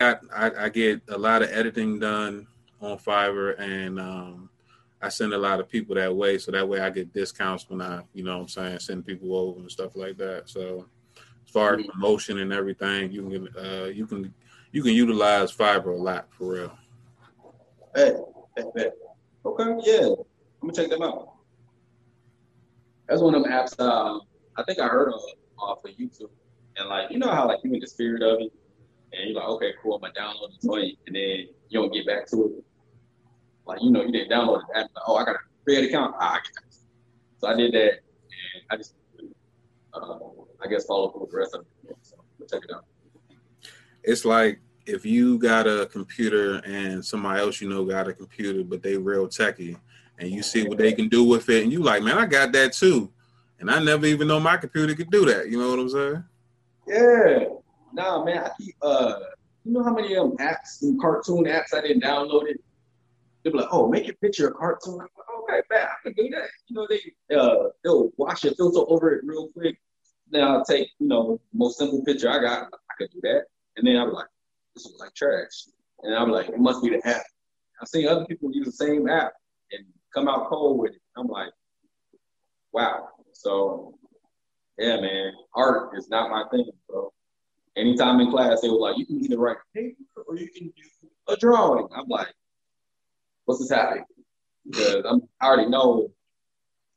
I, I get a lot of editing done on Fiverr, and um, I send a lot of people that way, so that way I get discounts when I, you know, what I'm saying, send people over and stuff like that. So as far as promotion and everything, you can uh, you can you can utilize Fiverr a lot for real. Hey, hey, hey. okay, yeah, I'm gonna check them out. That's one of them apps. Um, I think I heard of off of YouTube, and like you know how like you in the spirit of it, and you're like, okay, cool, I'm gonna download the joint, and then you don't get back to it. Like you know, you didn't download the app. Like, oh, I gotta create an account. Ah, I So I did that, and I just, uh, I guess, follow through with the rest of it. So check it out. It's like if you got a computer and somebody else you know got a computer, but they real techie, and you see what they can do with it, and you like, man, I got that too, and I never even know my computer could do that. You know what I'm saying? Yeah. Nah, man. I keep. Uh, you know how many um apps and cartoon apps I didn't download it? They'll be like, "Oh, make a picture a cartoon." I'm like, "Okay, man, I can do that." You know, they uh they'll wash a filter over it real quick. Then I'll take you know most simple picture I got. I can do that, and then I'm like, "This is like trash," and I'm like, "It must be the app." I've seen other people use the same app and come out cold with it. I'm like, "Wow." So, yeah, man, art is not my thing, bro. Anytime in class, they were like, "You can either write a paper or you can do a drawing." I'm like, what's this happening? Because I'm, I already know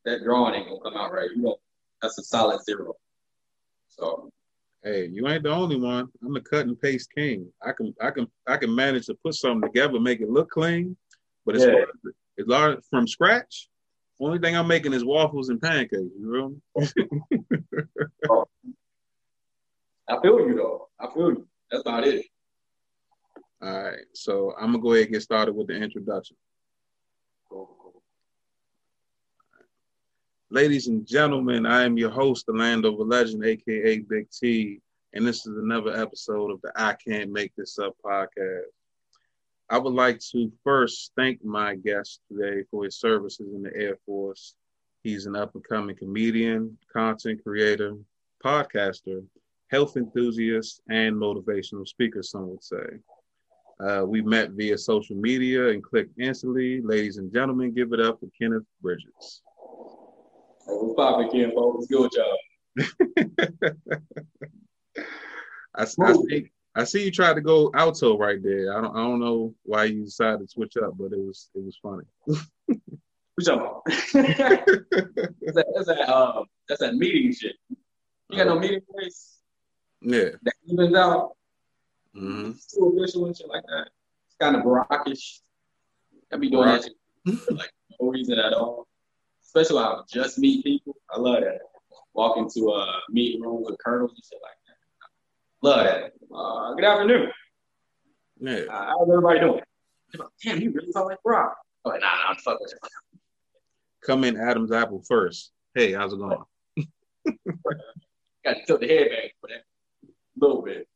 that drawing ain't gonna come out right. You know, that's a solid zero. So Hey, you ain't the only one. I'm the cut and paste king. I can I can I can manage to put something together, make it look clean, but it's yeah. it's large from scratch. Only thing I'm making is waffles and pancakes. You know? oh. I feel you though. I feel you. That's about it. All right, so I'm gonna go ahead and get started with the introduction. Ladies and gentlemen, I am your host, the Landover Legend, aka Big T, and this is another episode of the I Can't Make This Up podcast. I would like to first thank my guest today for his services in the Air Force. He's an up and coming comedian, content creator, podcaster, health enthusiast, and motivational speaker, some would say. Uh, we met via social media and clicked instantly. Ladies and gentlemen, give it up for Kenneth Bridges. Hey, what's poppin', Ken, folks? Good job. I, I, see, I see you tried to go alto right there. I don't, I don't know why you decided to switch up, but it was it was funny. What you about? that's, that, that's that um that's that meeting shit. You got no meeting place? Yeah. That evens out. Mm-hmm. It's too official and shit like that. It's kind of Barackish. I be doing that for like no reason at all. Especially when I just meet people. I love that. Walk into a meeting room with colonels and shit like that. Love that. Uh, good afternoon. Yeah. Uh, how's everybody doing? Like, Damn, you really talk like Brock. I'm like, nah, nah, I'm fuck with you. Come in Adam's apple first. Hey, how's it going? Got to tilt the head back for that. A little bit.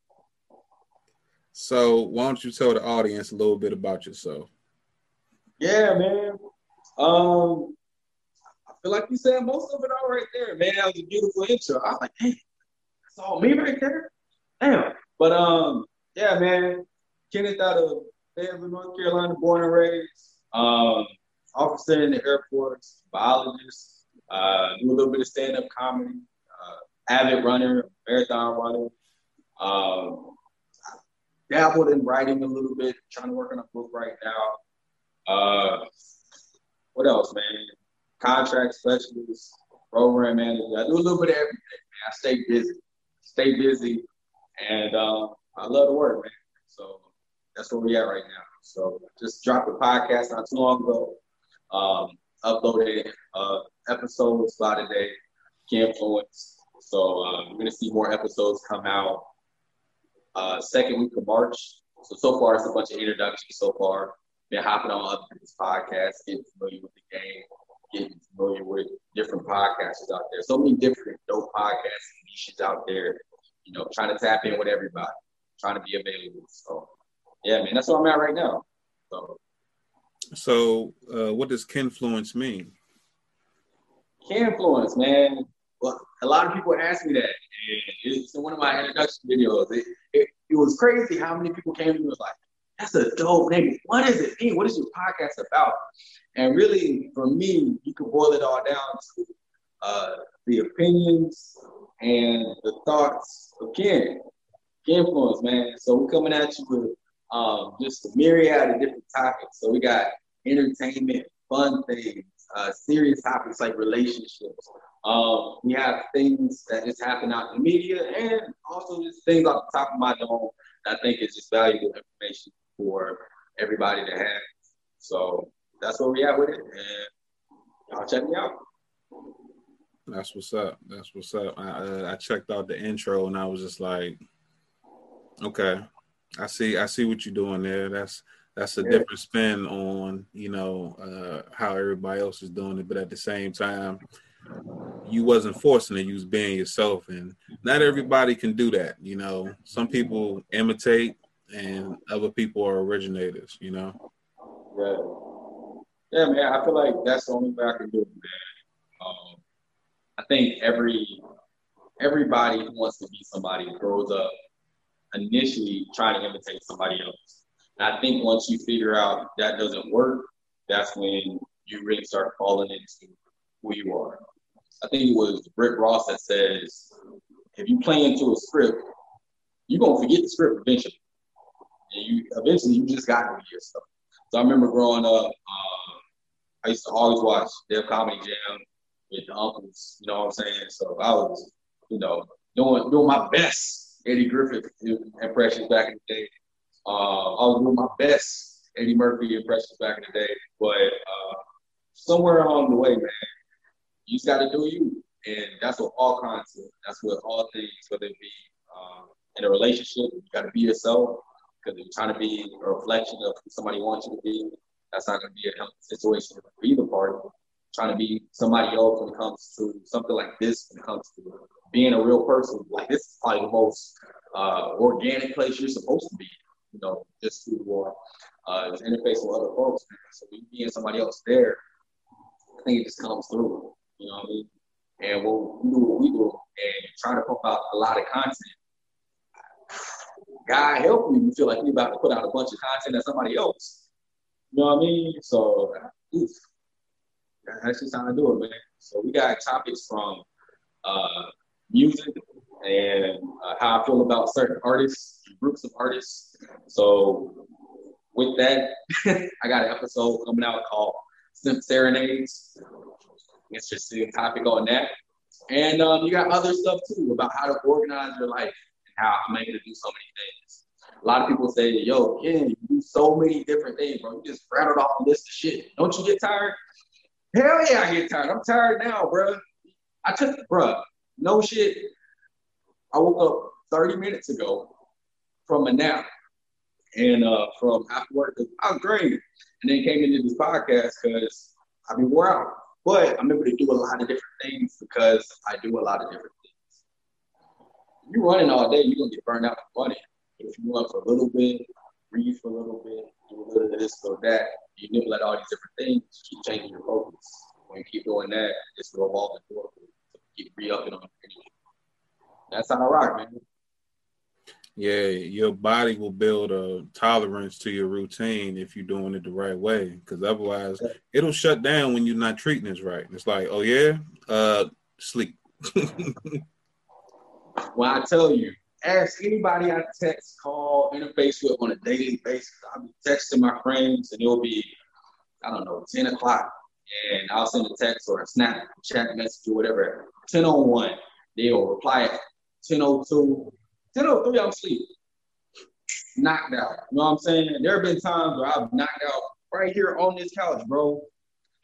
So why don't you tell the audience a little bit about yourself? Yeah, man. Um, I feel like you said most of it all right there, man. That was a beautiful intro. I was like, hey, that's all me right there. Damn. But um, yeah, man. Kenneth out of Fayetteville, North Carolina, born and raised. Um, officer in the Air Force, biologist. Uh, do a little bit of stand-up comedy. Uh, avid runner, marathon runner. Um, dabbled in writing a little bit, trying to work on a book right now. Uh, what else, man? Contract specialist, program manager. I do a little bit of everything, man. I stay busy, stay busy, and uh, I love the work, man. So that's where we at right now. So just dropped a podcast not too long ago. Um, uploaded uh, episodes by the day, Influence. So uh, we're gonna see more episodes come out uh, second week of March. So so far it's a bunch of introductions so far. Been hopping on other people's podcasts, getting familiar with the game, getting familiar with different podcasters out there. So many different dope podcasts and niches out there. You know, trying to tap in with everybody, trying to be available. So yeah, man, that's where I'm at right now. So so uh, what does Kinfluence mean? Kinfluence, man. A lot of people ask me that, and it's in one of my introduction videos. It, it, it was crazy how many people came to me and was like, "That's a dope name. What is it mean? What is your podcast about?" And really, for me, you can boil it all down to uh, the opinions and the thoughts of Ken. Influence, man. So we're coming at you with um, just a myriad of different topics. So we got entertainment, fun things, uh, serious topics like relationships. Um, we have things that just happen out in the media, and also just things off the top of my dome that I think is just valuable information for everybody to have. So that's where we at with it, and y'all check me out. That's what's up. That's what's up. I, uh, I checked out the intro and I was just like, okay, I see. I see what you're doing there. That's that's a yeah. different spin on you know uh, how everybody else is doing it, but at the same time, you wasn't forcing it. You was being yourself, and not everybody can do that. You know, some people imitate, and other people are originators. You know. Yeah. Yeah, man. I feel like that's the only way I can do it, man. Um, I think every everybody who wants to be somebody grows up initially trying to imitate somebody else. And I think once you figure out that doesn't work, that's when you really start falling into who you are. I think it was Rick Ross that says, if you play into a script, you're gonna forget the script eventually. And you eventually you just gotta do yourself. So I remember growing up, uh, I used to always watch Def Comedy Jam with the uncles, you know what I'm saying? So I was, you know, doing doing my best Eddie Griffin impressions back in the day. Uh, I was doing my best Eddie Murphy impressions back in the day, but uh, somewhere along the way, man, you just got to do you, and that's what all content. That's what all things, whether it be um, in a relationship, you got to be yourself because you're trying to be a reflection of who somebody wants you to be. That's not going to be a healthy situation for either party. Trying to be somebody else when it comes to something like this, when it comes to being a real person, like this is probably the most uh, organic place you're supposed to be. You know, just you are, uh, just interfacing with other folks. So you being somebody else there, I think it just comes through. You know what I mean? And when we do what we do, and try to pump out a lot of content, God help me, you feel like you're about to put out a bunch of content that somebody else. You know what I mean? So oof, that's just how I do it, man. So we got topics from uh, music and uh, how I feel about certain artists, groups of artists. So with that, I got an episode coming out called Simp Serenades. It's just topic on that. And um, you got other stuff too about how to organize your life and how I'm able to do so many things. A lot of people say, yo, Ken, you do so many different things, bro. You just rattled off a list of shit. Don't you get tired? Hell yeah, I get tired. I'm tired now, bro. I took, bro, no shit. I woke up 30 minutes ago from a nap and uh, from after work. I was great. And then came into this podcast because I've been wore out. But I'm able to do a lot of different things because I do a lot of different things. If you're running all day, you're to get burned out from running. If you run for a little bit, breathe for a little bit, do a little of this or that, you nibble at all these different things, keep changing your focus. When you keep doing that, it's revolving door keep re-upping on That's how I rock, man. Yeah, your body will build a tolerance to your routine if you're doing it the right way. Because otherwise, it'll shut down when you're not treating it right. It's like, oh yeah, uh, sleep. well, I tell you, ask anybody I text, call, interface with on a daily basis. I'll be texting my friends, and it'll be, I don't know, ten o'clock, and I'll send a text or a snap, chat message or whatever 1001. They'll reply at 1002. 1003, I'm asleep. Knocked out. You know what I'm saying? There have been times where I've knocked out right here on this couch, bro,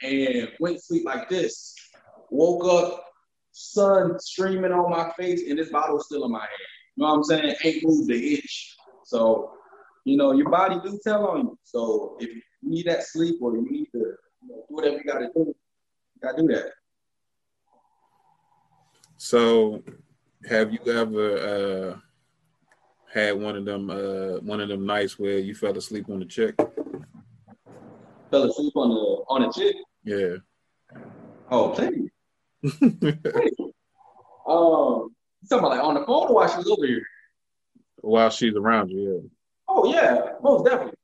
and went to sleep like this. Woke up, sun streaming on my face, and this bottle still in my hand. You know what I'm saying? Ain't moved the itch. So, you know, your body do tell on you. So if you need that sleep or you need to you know, do whatever you gotta do, you gotta do that. So, have you ever uh, had one of them uh, one of them nights where you fell asleep on the chick? Fell asleep on the on a chick? Yeah. Oh, plenty. plenty. Um, you talking about like on the phone while she's over here? While she's around you, yeah. Oh yeah, most definitely.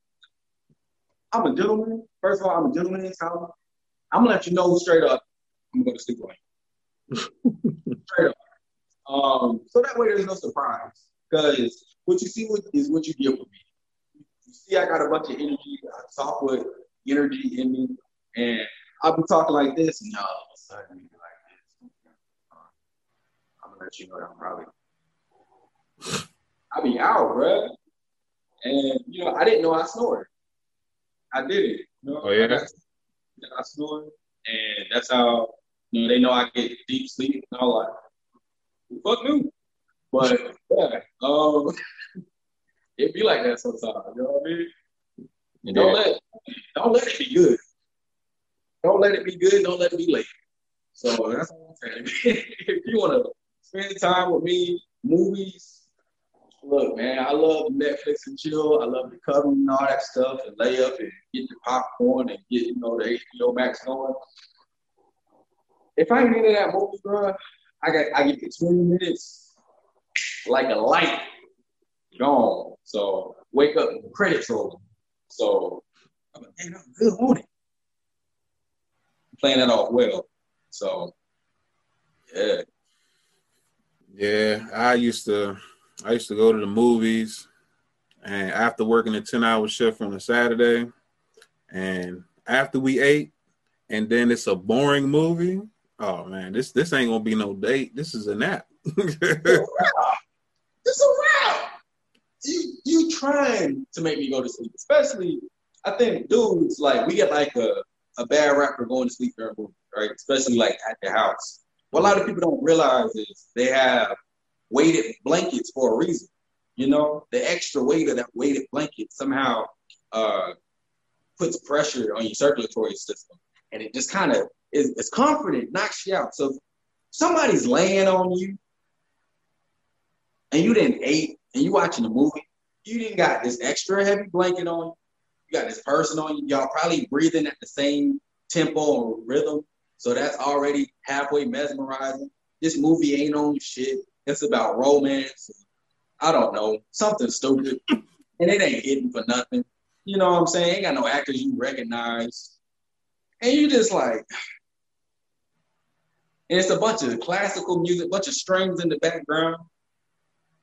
I'm a gentleman. First of all, I'm a gentleman in town. I'm gonna let you know straight up. I'm gonna go to sleep on you. straight up. Um, so that way there's no surprise. Because what you see is what you get with me. You see, I got a bunch of energy. I talk with energy in me, and I'll be talking like this, and all of a sudden you like this. I'm gonna let you know that I'm probably. I'll be out, bro. And you know, I didn't know I snored. I did it. You know? Oh yeah. I, I snored, and that's how you know they know I get deep sleep. And I'm like, fuck me. But yeah, um, it be like that sometimes. You know what I mean? And don't let don't let it be good. Don't let it be good. Don't let it be late. So that's what I'm saying. if you want to spend time with me, movies. Look, man, I love Netflix and chill. I love the cover and all that stuff, and lay up and get the popcorn and get you know the HBO Max going. If I ain't into that movie, bro, I got I give get 20 minutes like a light gone. So wake up and the credits roll. So I'm like, man, I'm good on it. Playing it off well. So yeah. Yeah, I used to I used to go to the movies and after working a 10 hour shift on a Saturday and after we ate and then it's a boring movie, oh man, this this ain't gonna be no date. This is a nap. You trying to make me go to sleep, especially I think dudes like we get like a, a bad rap for going to sleep during movies, right? Especially like at the house. What a lot of people don't realize is they have weighted blankets for a reason. You know, the extra weight of that weighted blanket somehow uh, puts pressure on your circulatory system, and it just kind of is, is confident, knocks you out. So somebody's laying on you, and you didn't eat, and you watching a movie, you didn't got this extra heavy blanket on you. You got this person on you. Y'all probably breathing at the same tempo or rhythm. So that's already halfway mesmerizing. This movie ain't on shit. It's about romance. I don't know, something stupid. and it ain't hidden for nothing. You know what I'm saying? Ain't got no actors you recognize. And you just like, and it's a bunch of classical music, bunch of strings in the background.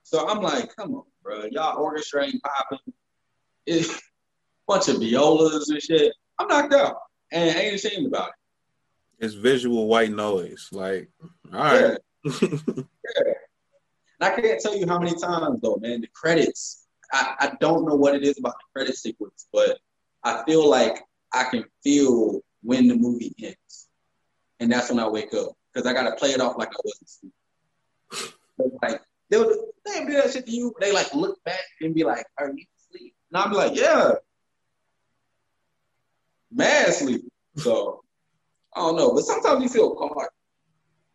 So I'm like, come on, bro, y'all orchestra ain't popping. It's bunch of violas and shit. I'm knocked out and I ain't ashamed about it. It's visual white noise. Like, all right. Yeah. yeah. I can't tell you how many times though, man. The credits. I, I don't know what it is about the credit sequence, but I feel like I can feel when the movie ends, and that's when I wake up because I gotta play it off like I wasn't asleep. like they'll they do that shit to you. They like look back and be like, "Are you asleep?" And I'm like, "Yeah, mad sleep." So I don't know, but sometimes you feel caught.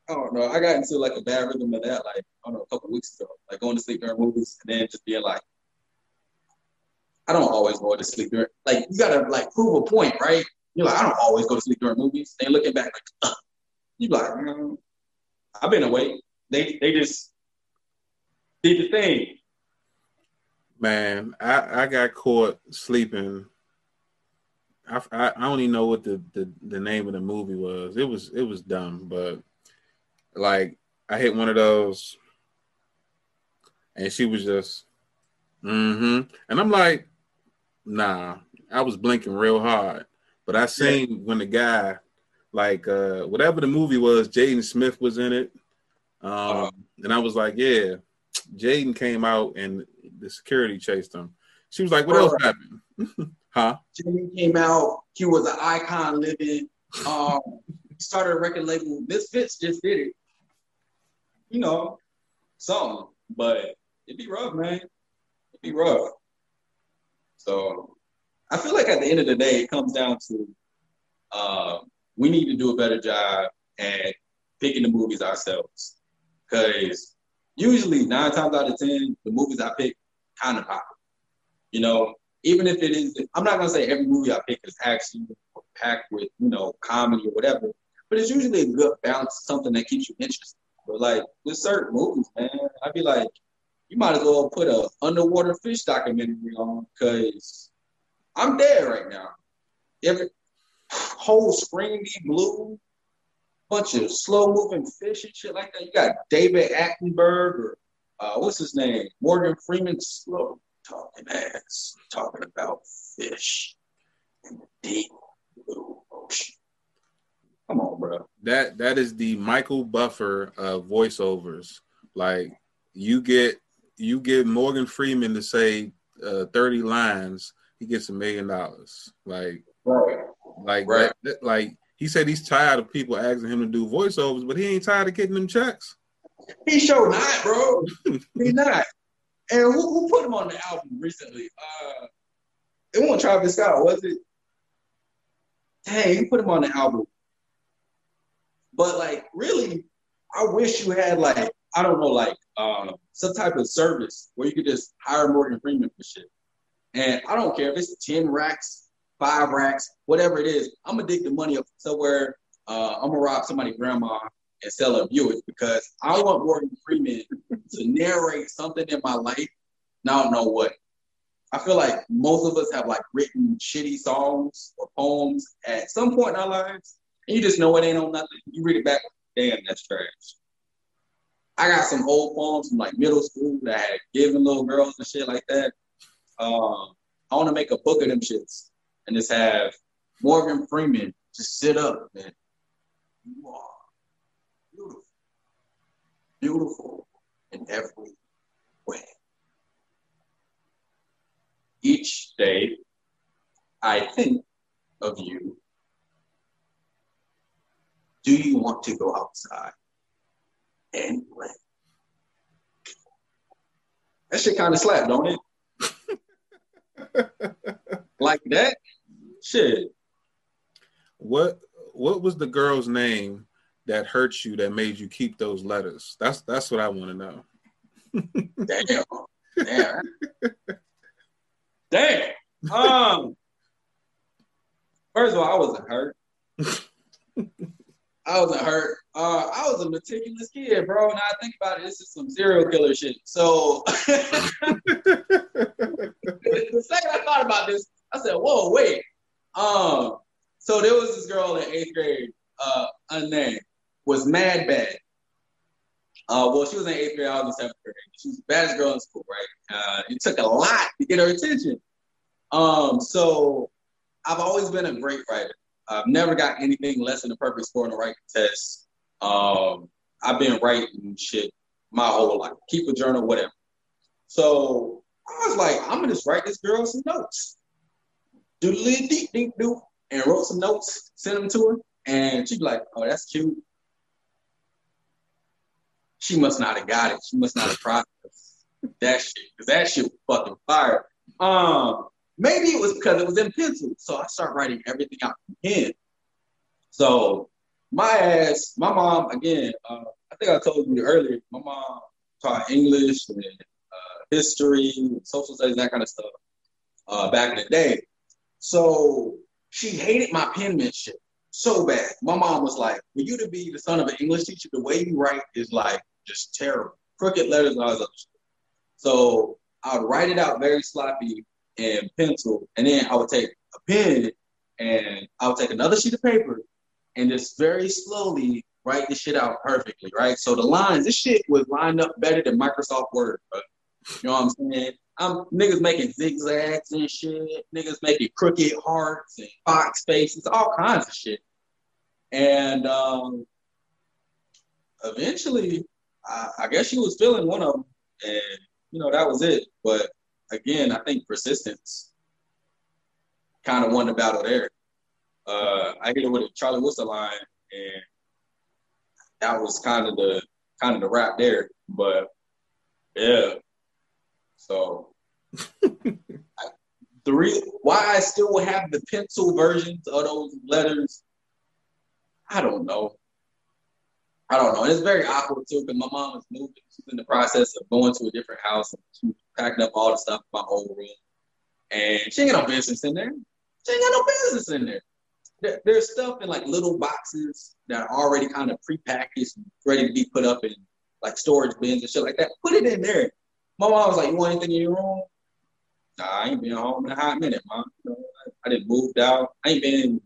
I don't know. I got into like a bad rhythm of that, like I don't know, a couple weeks ago, like going to sleep during movies and then just being like, I don't always go to sleep during. Like you gotta like prove a point, right? You're like, I don't always go to sleep during movies. And looking back, like, you like, mm, I've been awake. They they just did the thing. Man, I, I got caught sleeping. I, I, I don't even know what the, the, the name of the movie was. It was it was dumb, but like I hit one of those, and she was just, mm-hmm, and I'm like, nah. I was blinking real hard, but I seen yeah. when the guy, like uh whatever the movie was, Jaden Smith was in it, um, uh-huh. and I was like, yeah, Jaden came out and the security chased him. She was like, what else happened? huh? Jaden came out. He was an icon living. Um, started a record label. Misfits just did it you know, something. But it'd be rough, man. It'd be rough. So I feel like at the end of the day, it comes down to uh, we need to do a better job at picking the movies ourselves. Because usually nine times out of ten, the movies I pick kind of pop. You know, even if it is, I'm not gonna say every movie I pick is action packed with you know comedy or whatever, but it's usually a good balance, something that keeps you interested. But like with certain movies, man, I'd be like, you might as well put a underwater fish documentary on because I'm dead right now. Every whole screen be blue, bunch of slow moving fish and shit like that. You got David Attenborough or uh, what's his name? Morgan Freeman, slow talking ass, talking about fish in the deep blue ocean. Come on, bro. That that is the Michael Buffer of voiceovers. Like you get you get Morgan Freeman to say uh, thirty lines, he gets a million dollars. Like right, like right. That, like he said he's tired of people asking him to do voiceovers, but he ain't tired of getting them checks. He sure not, bro. he not. And who, who put him on the album recently? Uh, it wasn't Travis Scott, was it? Dang, he put him on the album. But like, really, I wish you had like, I don't know, like um, some type of service where you could just hire Morgan Freeman for shit. And I don't care if it's 10 racks, five racks, whatever it is, I'm gonna dig the money up somewhere. Uh, I'm gonna rob somebody's grandma and sell a Buick because I want Morgan Freeman to narrate something in my life. Now I don't know what. I feel like most of us have like written shitty songs or poems at some point in our lives, and you just know it ain't on nothing. You read it back, damn, that's trash. I got some old poems from like middle school that I had given little girls and shit like that. Um, I want to make a book of them shits and just have Morgan Freeman just sit up and you are beautiful, beautiful in every way. Each day, I think of you do you want to go outside and play? That shit kind of slap, don't it? like that? Shit. What what was the girl's name that hurt you that made you keep those letters? That's that's what I want to know. Damn. Damn. Damn. Um first of all, I wasn't hurt. I wasn't hurt. Uh, I was a meticulous kid, bro. Now I think about it, this is some serial killer shit. So the second I thought about this, I said, "Whoa, wait." Um, so there was this girl in eighth grade, uh, unnamed, was mad bad. Uh, well, she was in eighth grade. I was in seventh grade. She was the baddest girl in school, right? Uh, it took a lot to get her attention. Um, so I've always been a great writer. I've never got anything less than a perfect score on the writing test. Um, I've been writing shit my whole life. Keep a journal, whatever. So I was like, I'm gonna just write this girl some notes. Do the deep, deep, do, and wrote some notes, sent them to her, and she'd be like, "Oh, that's cute." She must not have got it. She must not have processed that shit, because that shit was fucking fire. Um, Maybe it was because it was in pencil. So I start writing everything out in pen. So my ass, my mom, again, uh, I think I told you earlier, my mom taught English and uh, history, and social studies, that kind of stuff uh, back in the day. So she hated my penmanship so bad. My mom was like, for you to be the son of an English teacher, the way you write is like just terrible. Crooked letters and all that stuff. So I would write it out very sloppy in pencil, and then I would take a pen and I would take another sheet of paper and just very slowly write the shit out perfectly, right? So the lines, this shit was lined up better than Microsoft Word, bro. You know what I'm saying? I'm niggas making zigzags and shit, niggas making crooked hearts and box faces, all kinds of shit. And um, eventually, I, I guess she was feeling one of them, and you know that was it. But again, I think persistence kind of won the battle there. Uh, I hit it with a Charlie Wilson line, and that was kind of the kind of the rap there. But yeah, so the re- why I still have the pencil versions of those letters, I don't know. I don't know. it's very awkward too because my mom is moving. She's in the process of going to a different house. And she's packing up all the stuff in my old room. And she ain't got no business in there. She ain't got no business in there. there, there's stuff in like little boxes that are already kind of prepackaged, and ready to be put up in like storage bins and shit like that. Put it in there. My mom was like, "You want anything in your room?" Nah, I ain't been home in a hot minute, mom. You know, I, I didn't moved out. I ain't been.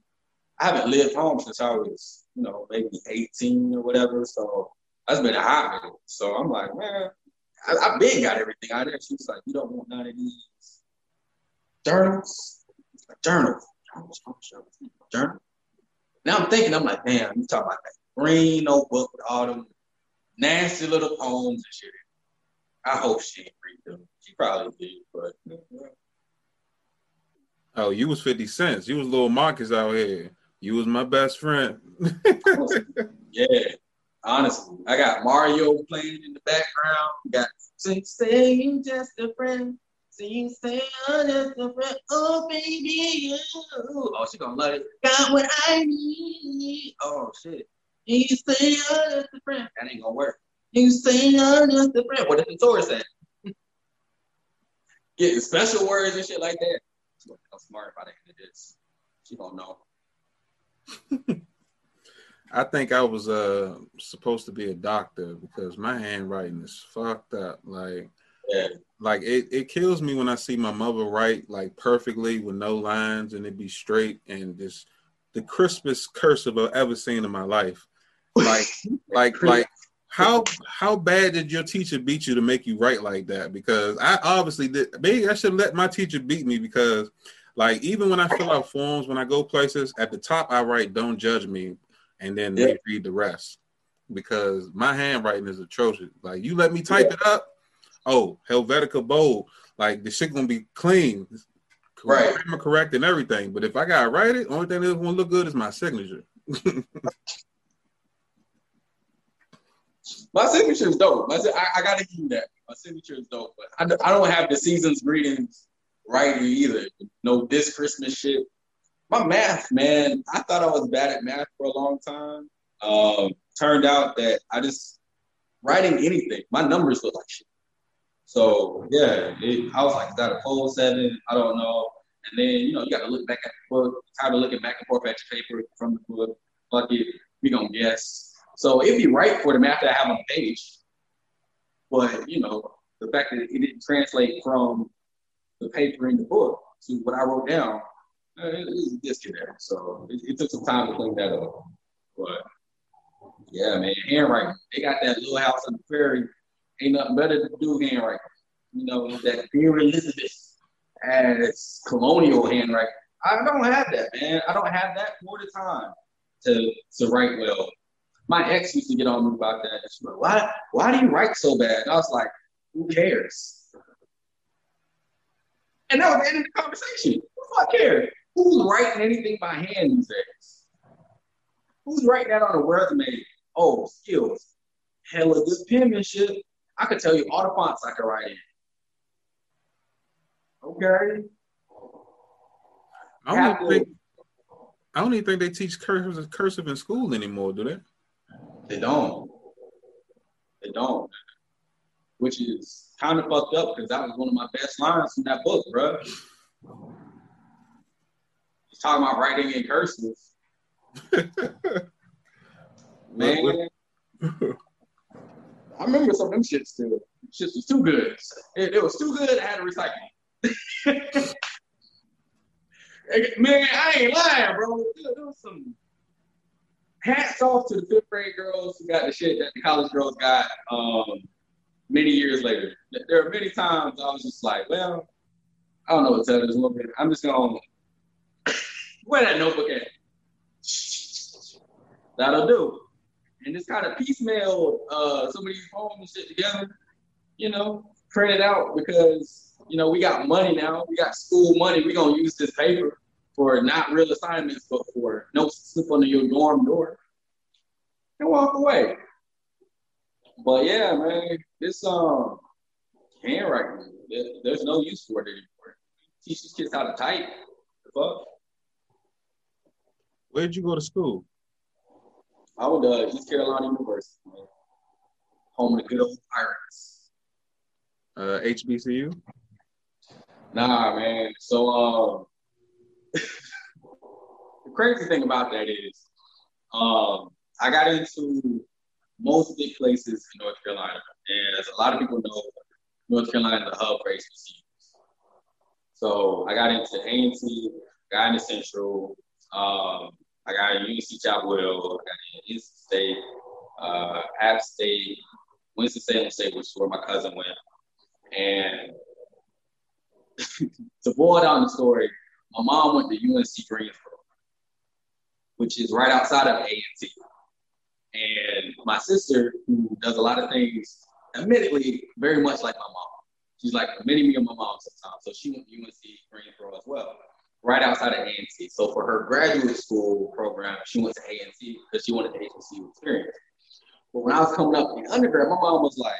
I haven't lived home since I was, you know, maybe 18 or whatever. So that's been a hot minute. So I'm like, man, I, have been got everything out there. She was like, you don't want none of these journals. Like, journals. Journal. Now I'm thinking, I'm like, damn, you talking about that green notebook with all them nasty little poems and shit. I hope she didn't read them. She probably did, but. Oh, you was 50 cents. You was little Marcus out here. You was my best friend. yeah, honestly. I got Mario playing in the background. got saying just a friend. Sing, say, just a friend. Oh, baby, you. Oh, she gonna love it. Got what I need. Oh, shit. You say, oh, just a friend. That ain't gonna work. You say, oh, just a friend. What did the Taurus say? Getting special words and shit like that. Gonna smart by the end of this. She gonna know. I think I was uh supposed to be a doctor because my handwriting is fucked up. Like, yeah. like it, it kills me when I see my mother write like perfectly with no lines and it be straight and just the crispest cursive I've ever seen in my life. Like, like, like how how bad did your teacher beat you to make you write like that? Because I obviously did. Maybe I should let my teacher beat me because, like, even when I fill out forms when I go places, at the top I write "Don't judge me," and then yeah. they read the rest because my handwriting is atrocious. Like, you let me type yeah. it up, oh Helvetica bold, like the shit gonna be clean, correct, right? correct and everything. But if I gotta write it, only thing that's gonna look good is my signature. My signature is dope. My, I, I gotta give you that. My signature is dope, but I, I don't have the season's greetings right either. No, this Christmas shit. My math, man, I thought I was bad at math for a long time. Um, turned out that I just writing anything, my numbers look like shit. So yeah, it, I was like, is that a full seven? I don't know. And then you know you got to look back at the book. Tired of looking back and forth at your paper from the book. Fuck it, we gonna guess. So it'd be right for the math that I have on the page, but you know, the fact that it didn't translate from the paper in the book to what I wrote down, uh, it was a disconnect. So it, it, took some time to clean that up. But yeah, man, handwriting. They got that little house on the prairie. Ain't nothing better to do handwriting. You know, that Queen Elizabeth as colonial handwriting. I don't have that, man. I don't have that for the time to to write well my ex used to get on me about that. She like, why, why do you write so bad? And I was like, who cares? And that was the end of the conversation. Who fuck cares? Who's writing anything by hand these days? Who's writing that on a resume? Oh, skills. Hella good penmanship. I could tell you all the fonts I could write in. Okay. I don't, think, I don't even think they teach cursive, cursive in school anymore, do they? They don't. They don't. Which is kind of fucked up because that was one of my best lines from that book, bro. He's talking about writing in cursive. Man. I remember some of them shits too. Shits was too good. It, it was too good. I had to recycle. Man, I ain't lying, bro. There was some hats off to the fifth grade girls who got the shit that the college girls got um, many years later. There are many times I was just like, well, I don't know what to tell this woman. I'm just gonna where that notebook at. That'll do. And just kind of piecemeal uh, some of these poems and shit together, you know, print it out because, you know, we got money now. We got school money. We're going to use this paper for not real assignments, but for notes slip under your dorm door and walk away. But yeah, man, this um handwriting, there's no use for it anymore. Teach these kids how to type. The fuck. Where did you go to school? I went to East Carolina University, man. home of the good old Pirates. Uh, HBCU. Nah, man. So um, crazy thing about that is, um, I got into most big places in North Carolina, and as a lot of people know, North Carolina is the hub for HBCUs. So I got into A&T, got into Central, um, I got into UNC Chapel I got into State, uh, App State, Winston-Salem State, which is where my cousin went. And to boil down the story, my mom went to UNC Greensboro, which is right outside of A&T. And my sister, who does a lot of things, admittedly, very much like my mom. She's like mini me of my mom sometimes. So she went to UNC Greensboro as well, right outside of A&T. So for her graduate school program, she went to A&T because she wanted the HBCU experience. But when I was coming up in undergrad, my mom was like,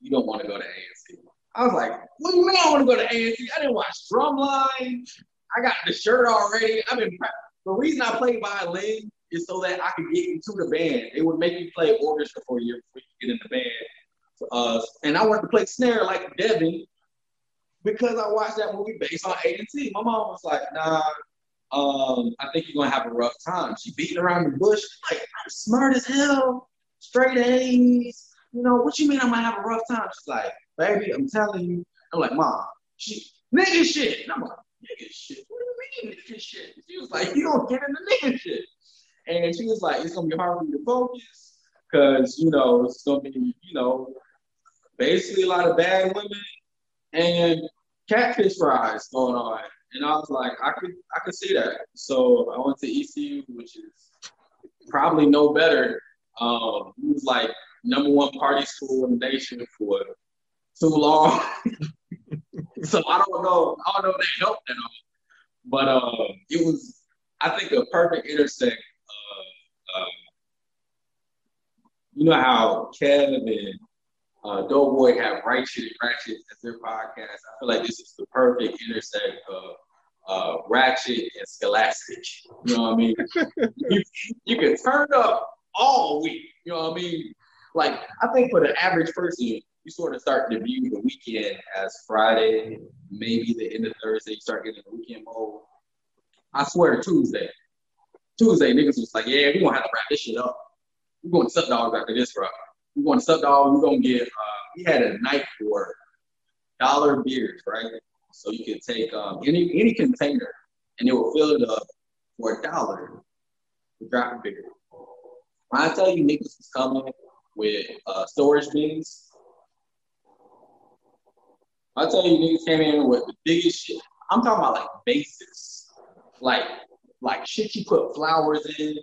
"You don't want to go to A&T." I was like, "What do you mean I want to go to A&T? I didn't watch Drumline. I got the shirt already. I've been the reason I played violin is so that I could get into the band. They would make me play orchestra for a year before you get in the band. Uh, and I wanted to play snare like Devon because I watched that movie based on A&T. My mom was like, nah, um, I think you're gonna have a rough time. She beating around the bush, like I'm smart as hell, straight A's. You know what you mean? I'm gonna have a rough time? She's like, baby, I'm telling you. I'm like, mom, she nigga shit. And I'm like, nigga shit. What do you mean nigga shit? She was like, you don't get into nigga shit. And she was like, it's gonna be hard for you to focus because you know it's gonna be you know basically a lot of bad women and catfish fries going on. And I was like, I could I could see that. So I went to ECU, which is probably no better. Um, it was like number one party school in the nation for too long. so I don't know. I don't know if they helped at all. But um, it was, I think, a perfect intersect. Of, um, you know how Kev and uh, Doughboy have Shit and Ratchet as their podcast. I feel like this is the perfect intersect of uh, Ratchet and Scholastic. You know what I mean? you, you can turn up all week. You know what I mean? Like, I think for the average person, you sort of start to view the weekend as Friday, maybe the end of Thursday, you start getting the weekend mode. I swear Tuesday. Tuesday, niggas was like, yeah, we're gonna have to wrap this shit up. We're going to Sup Dogs after this, bro we want to Sup Dogs, We're gonna get. Uh, we had a night for dollar beers, right? So you can take um, any any container, and it will fill it up for a dollar to drop a beer. When I tell you niggas was coming with uh, storage bins, I tell you niggas came in with the biggest shit. I'm talking about like basics, like like shit you put flowers in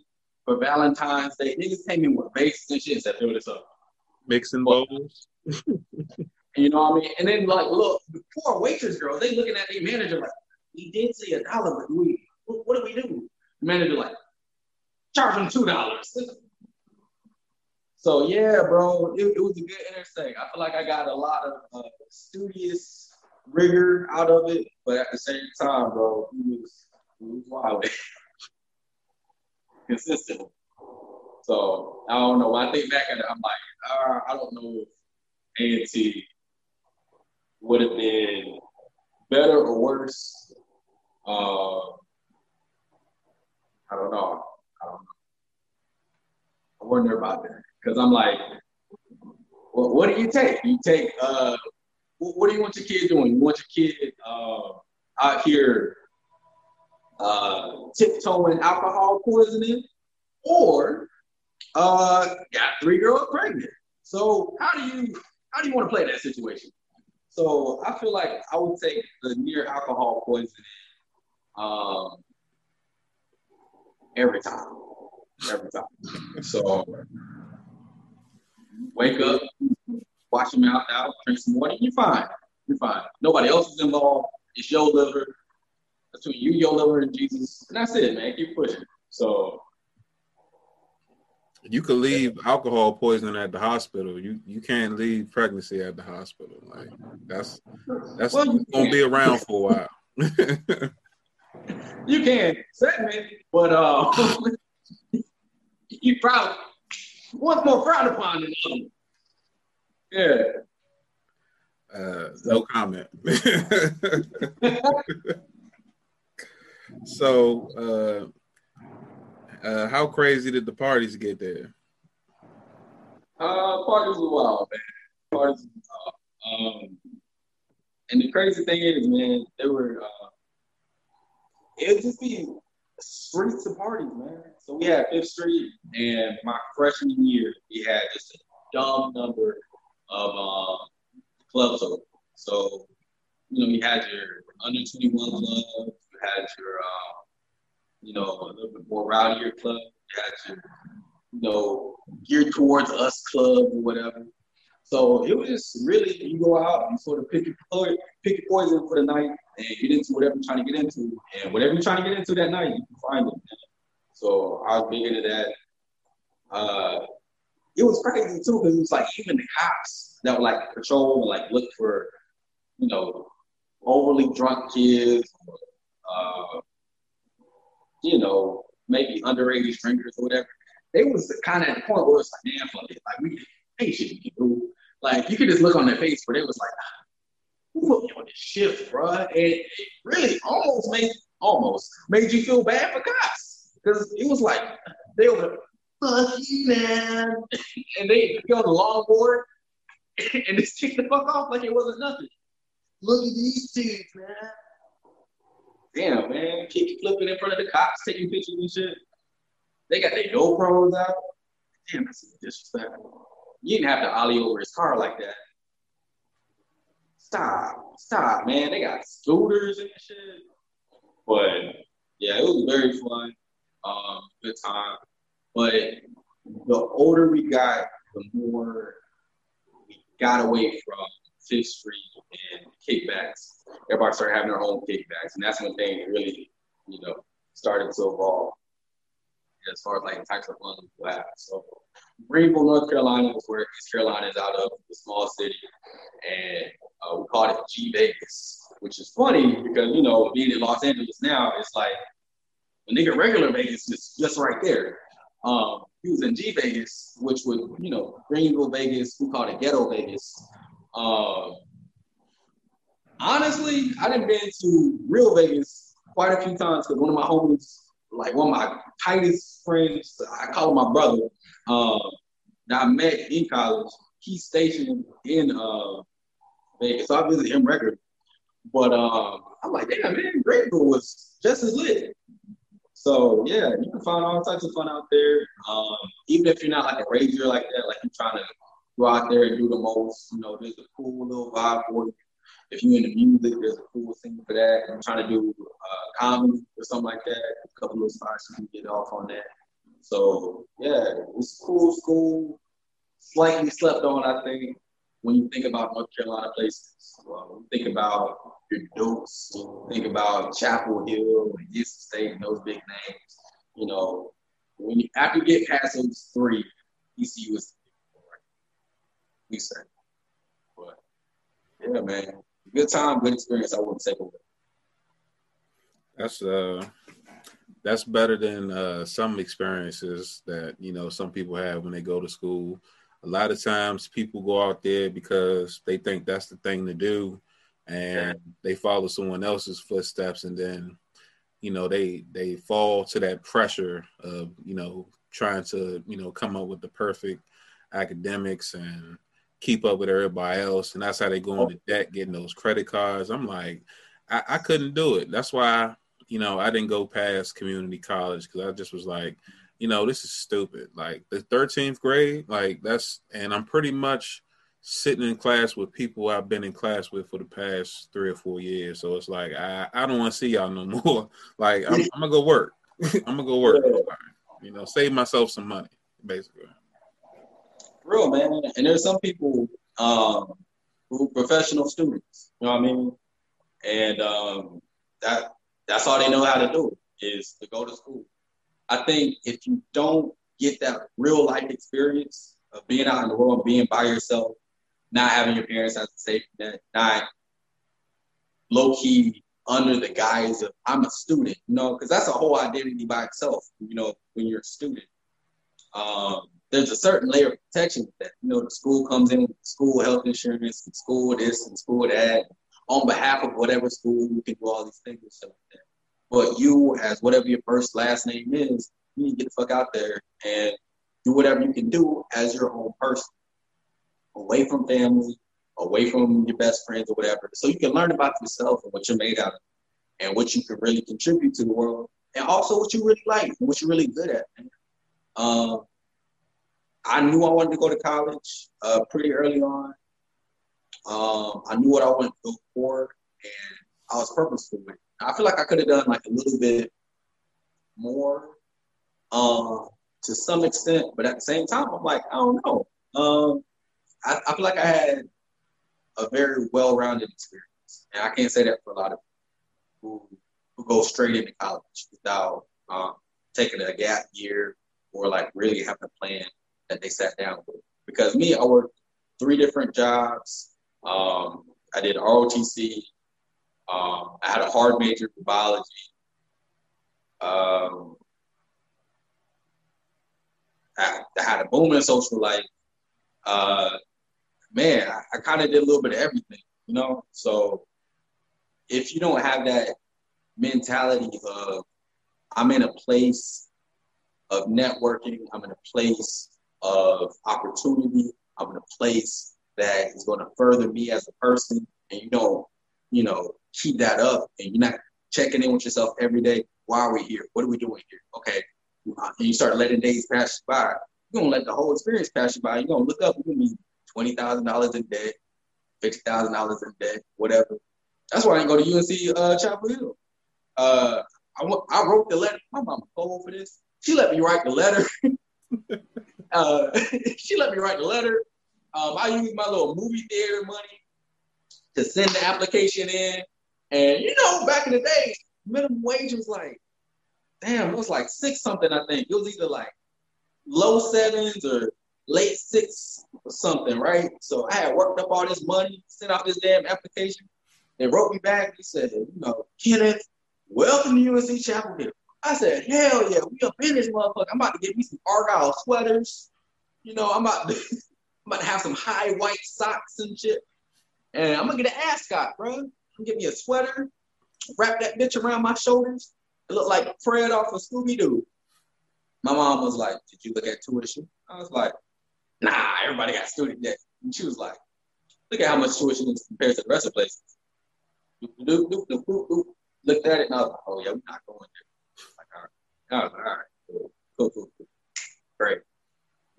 for Valentine's Day. Niggas came in with basics and shit and said, fill this up mixing bowls. you know what I mean? And then like, look, the poor waitress girl, they looking at the manager like, we did see a dollar, but we, what, what do we do? The manager like, charge them two dollars. So yeah, bro, it, it, was a good intersect. I feel like I got a lot of uh, studious rigor out of it, but at the same time, bro, he was, he was wild, consistent. So I don't know. I think back at it, I'm like, uh, I don't know if A&T would have been better or worse. Uh, I don't know. I don't know. I wonder about that because I'm like, well, what do you take? You take uh, what do you want your kid doing? You want your kid uh, out here uh, tiptoeing alcohol poisoning, or uh, got three girls pregnant. So how do you how do you want to play that situation? So I feel like I would take the near alcohol poisoning um, every time, every time. So wake up, wash your mouth out, drink some water, you're fine. You're fine. Nobody else is involved. It's your liver. That's between you, your liver, and Jesus, and that's it, man. Keep pushing. So you could leave alcohol poisoning at the hospital. You you can't leave pregnancy at the hospital. Like that's that's well, gonna be around for a while. you can certainly, but uh, you probably one's more frowned upon than the other. Yeah. Uh, no comment. so, uh, uh, how crazy did the parties get there? Uh, parties were wild, man. Parties were wild. Um, and the crazy thing is, man, they were. Uh, it would just be streets of parties, man. So we had Fifth Street, and my freshman year, we had just a dumb number of um, clubs open. So, you know, you had your under 21 club, you had your, um, you know, a little bit more rowdier club, you had your, you know, geared towards us club or whatever. So it was just really you go out and sort of pick your pick your poison for the night and get into whatever you're trying to get into, and whatever you're trying to get into that night, you can find it. So I was big into that. Uh, it was crazy too because it was like even the cops that were like patrol and like look for, you know, overly drunk kids, uh, you know, maybe underage drinkers or whatever. They was kind of at the point where it's like, damn, fuck it, like we shit we do. Like you could just look on their face where they was like, put me on this shift, bro? And it really almost made almost made you feel bad for cops because it was like they were fuck you, man, and they be on the longboard and just kick the fuck off like it wasn't nothing. Look at these dudes, man. Damn, man, kick flipping in front of the cops, taking pictures and shit. They got their GoPros out. Damn, that's disrespectful. You didn't have to ollie over his car like that. Stop, stop, man. They got scooters and shit. But yeah, it was very fun. Um, good time. But the older we got, the more we got away from Fifth Street and kickbacks. Everybody started having their own kickbacks, and that's when things really, you know, started to evolve as far as like types of fun we have. So Greenville, North Carolina was where East Carolina is out of, the small city, and uh, we called it G Vegas, which is funny because you know being in Los Angeles now, it's like the nigga regular Vegas is just right there. Um, he was in G Vegas, which would you know Greenville Vegas, we called it Ghetto Vegas. Um, honestly, I didn't been to real Vegas quite a few times because one of my homies like one of my tightest friends, I call him my brother, uh, that I met in college. He's stationed in uh, Vegas, so I visit him regularly. But um, I'm like, damn, man, Greenville was just as lit. So yeah, you can find all types of fun out there. Um, even if you're not like a rager like that, like you're trying to go out there and do the most, you know, there's a cool little vibe for you if you're into music, there's a cool thing for that. I'm trying to do uh, comedy or something like that. A couple of spots you can get off on that. So yeah, it's cool school. Slightly slept on, I think, when you think about North Carolina places. Well, think about your Dukes, think about Chapel Hill and Houston State and those big names. You know, when you after you get past those three, ECU is we say. But yeah, man good time, good experience. I wouldn't take away. That's uh, that's better than uh, some experiences that you know some people have when they go to school. A lot of times, people go out there because they think that's the thing to do, and they follow someone else's footsteps, and then you know they they fall to that pressure of you know trying to you know come up with the perfect academics and keep up with everybody else, and that's how they go oh. into debt, getting those credit cards. I'm like, I, I couldn't do it. That's why, you know, I didn't go past community college because I just was like, you know, this is stupid. Like the 13th grade, like that's, and I'm pretty much sitting in class with people I've been in class with for the past three or four years. So it's like I, I don't want to see y'all no more. like I'm, I'm gonna go work. I'm gonna go work. You know, save myself some money, basically real, man. And there's some people um, who professional students. You know what I mean? And um, that that's all they know how to do is to go to school. I think if you don't get that real life experience of being out in the world, being by yourself, not having your parents as a safety net, not low key under the guise of I'm a student, you know, because that's a whole identity by itself, you know, when you're a student. Um, there's a certain layer of protection that you know the school comes in school health insurance and school this and school that on behalf of whatever school you can do all these things and stuff like that. But you, as whatever your first last name is, you need to get the fuck out there and do whatever you can do as your own person, away from family, away from your best friends or whatever, so you can learn about yourself and what you're made out of, and what you can really contribute to the world, and also what you really like and what you're really good at. Um, I knew I wanted to go to college uh, pretty early on. Um, I knew what I wanted to go for, and I was purposeful. I feel like I could have done like a little bit more um, to some extent, but at the same time, I'm like, I don't know. Um, I, I feel like I had a very well-rounded experience, and I can't say that for a lot of who who go straight into college without um, taking a gap year or like really having a plan that they sat down with. Because me, I worked three different jobs. Um, I did ROTC. Um, I had a hard major for biology. Um, I, I, had a booming social life. Uh, man, I, I kind of did a little bit of everything, you know. So if you don't have that mentality of I'm in a place of networking, I'm in a place of opportunity, I'm in a place that is going to further me as a person, and you don't, you know, keep that up, and you're not checking in with yourself every day. Why are we here? What are we doing here? Okay, and you start letting days pass you by. You're gonna let the whole experience pass you by. You're gonna look up. You're gonna be twenty thousand dollars in debt, fifty thousand dollars in debt, whatever. That's why I didn't go to UNC uh, Chapel Hill. Uh, I, I wrote the letter. My mom told for this. She let me write the letter. uh, she let me write the letter. Um, I used my little movie theater money to send the application in. And you know, back in the day, minimum wage was like, damn, it was like six something, I think. It was either like low sevens or late six or something, right? So I had worked up all this money, sent out this damn application. They wrote me back. He said, you know, Kenneth, welcome to UNC Chapel Hill. I said, hell yeah, we up in this motherfucker. I'm about to get me some Argyle sweaters. You know, I'm about to, I'm about to have some high white socks and shit. And I'm gonna get an ascot, bro. I'm gonna get me a sweater, wrap that bitch around my shoulders. It looked like Fred off of Scooby Doo. My mom was like, Did you look at tuition? I was like, Nah, everybody got student debt. And she was like, Look at how much tuition is compared to the rest of the places. Looked at it and I was like, Oh yeah, we're not going there. I was like, all right, cool, cool, cool, cool. great.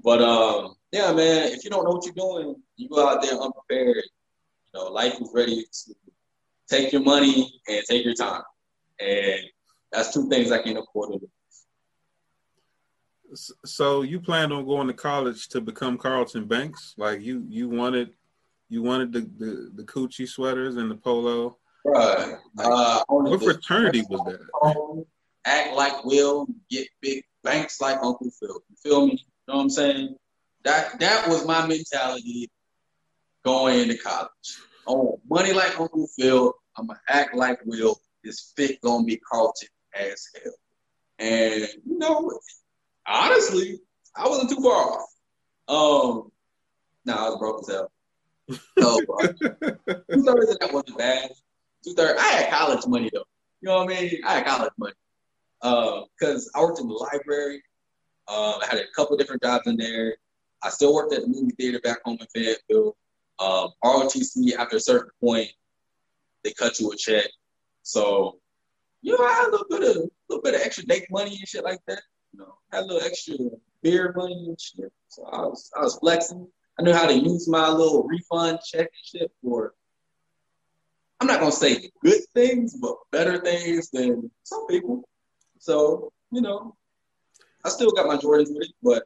But um, yeah, man, if you don't know what you're doing, you go out there unprepared. You know, life is ready to take your money and take your time, and that's two things I can't afford to do. So you planned on going to college to become Carlton Banks? Like you, you wanted, you wanted the the, the coochie sweaters and the polo. Right. Uh, what fraternity was that? act like Will, get big banks like Uncle Phil. You feel me? You know what I'm saying? That that was my mentality going into college. Oh, money like Uncle Phil. I'm gonna act like Will. This fit gonna be Carlton as hell. And you know, honestly, I wasn't too far off. Um, no, nah, I was broke as hell. No, two thirds of that wasn't bad. Two thirds. I had college money though. You know what I mean? I had college money because uh, I worked in the library. Um, I had a couple different jobs in there. I still worked at the movie theater back home in Fayetteville. Um, ROTC, after a certain point, they cut you a check. So, you know, I had a little bit of little bit of extra date money and shit like that. You know, had a little extra beer money and shit. So I was I was flexing. I knew how to use my little refund check and shit for I'm not gonna say good things, but better things than some people. So, you know, I still got my Jordans with it, but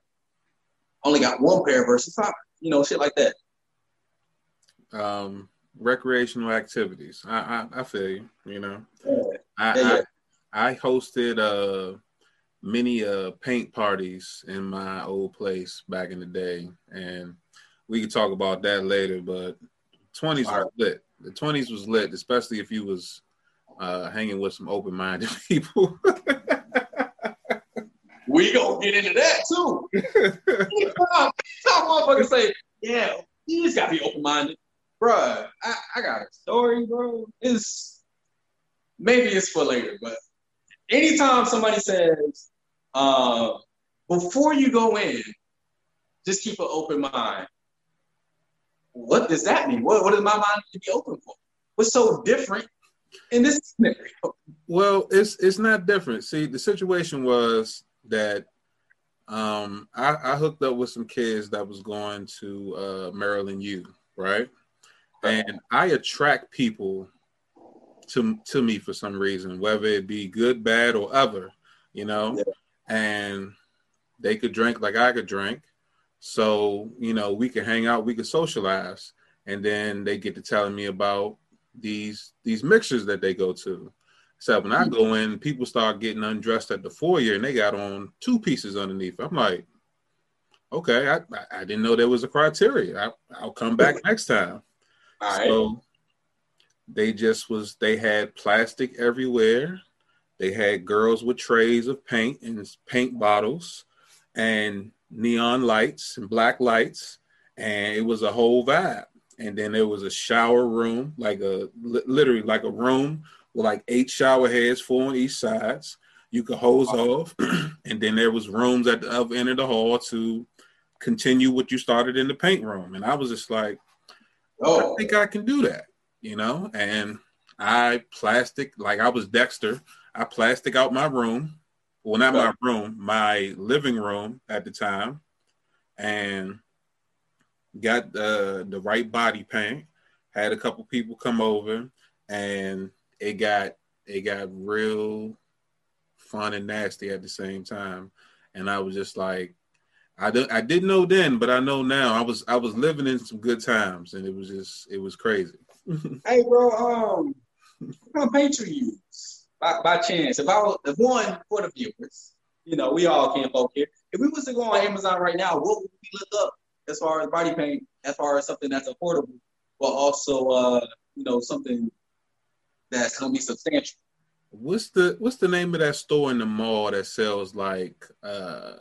only got one pair versus five, you know, shit like that. Um, recreational activities. I, I, I feel you, you know. Yeah. I, yeah, yeah. I, I hosted uh many uh paint parties in my old place back in the day and we could talk about that later, but 20s was lit. The 20s was lit, especially if you was uh, hanging with some open-minded people. We gonna get into that too. Some motherfuckers say, yeah, you just gotta be open-minded. Bruh, I, I got a story, bro. It's maybe it's for later, but anytime somebody says, uh, before you go in, just keep an open mind. What does that mean? What, what does my mind to be open for? What's so different in this scenario? Well, it's it's not different. See, the situation was that um, I, I, hooked up with some kids that was going to uh, Maryland U, right? And I attract people to to me for some reason, whether it be good, bad, or other, you know. Yeah. And they could drink like I could drink, so you know we could hang out, we could socialize, and then they get to telling me about these these mixers that they go to. So when I go in, people start getting undressed at the foyer and they got on two pieces underneath. I'm like, okay, I, I didn't know there was a criteria. I, will come back next time. so they just was they had plastic everywhere. They had girls with trays of paint and paint bottles and neon lights and black lights, and it was a whole vibe. And then there was a shower room, like a literally like a room with like eight shower heads, four on each sides. You could hose off, and then there was rooms at the other end of the hall to continue what you started in the paint room. And I was just like, oh. I think I can do that, you know. And I plastic like I was Dexter. I plastic out my room, well, not my room, my living room at the time, and got the the right body paint. Had a couple people come over, and it got it got real fun and nasty at the same time. And I was just like, I didn't I didn't know then, but I know now. I was I was living in some good times, and it was just it was crazy. hey, bro, um, what use by, by chance? If I was if one for the viewers, you know, we all can't folk here. If we was to go on Amazon right now, what would we look up as far as body paint, as far as something that's affordable, but also uh, you know, something that's gonna be substantial. What's the What's the name of that store in the mall that sells like? uh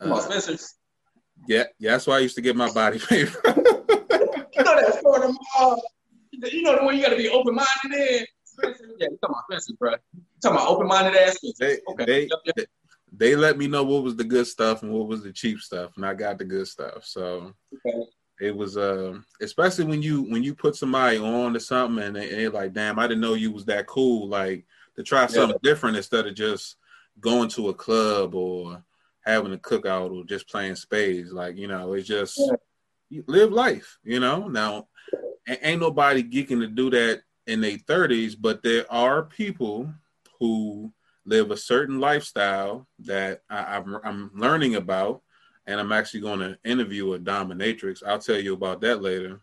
Come on, uh, Spencer's. Yeah, yeah, that's why I used to get my body paper. you know that store in the mall. You know the one you got to be open minded in. Spencer, yeah, you talking about Spencer, bro. You talking about open minded ass. They, okay. They, yep, yep. they let me know what was the good stuff and what was the cheap stuff, and I got the good stuff. So okay it was uh especially when you when you put somebody on to something and they, are like damn i didn't know you was that cool like to try something yeah. different instead of just going to a club or having a cookout or just playing spades like you know it's just yeah. live life you know now ain't nobody geeking to do that in their 30s but there are people who live a certain lifestyle that I, I'm, I'm learning about and I'm actually going to interview a dominatrix. I'll tell you about that later.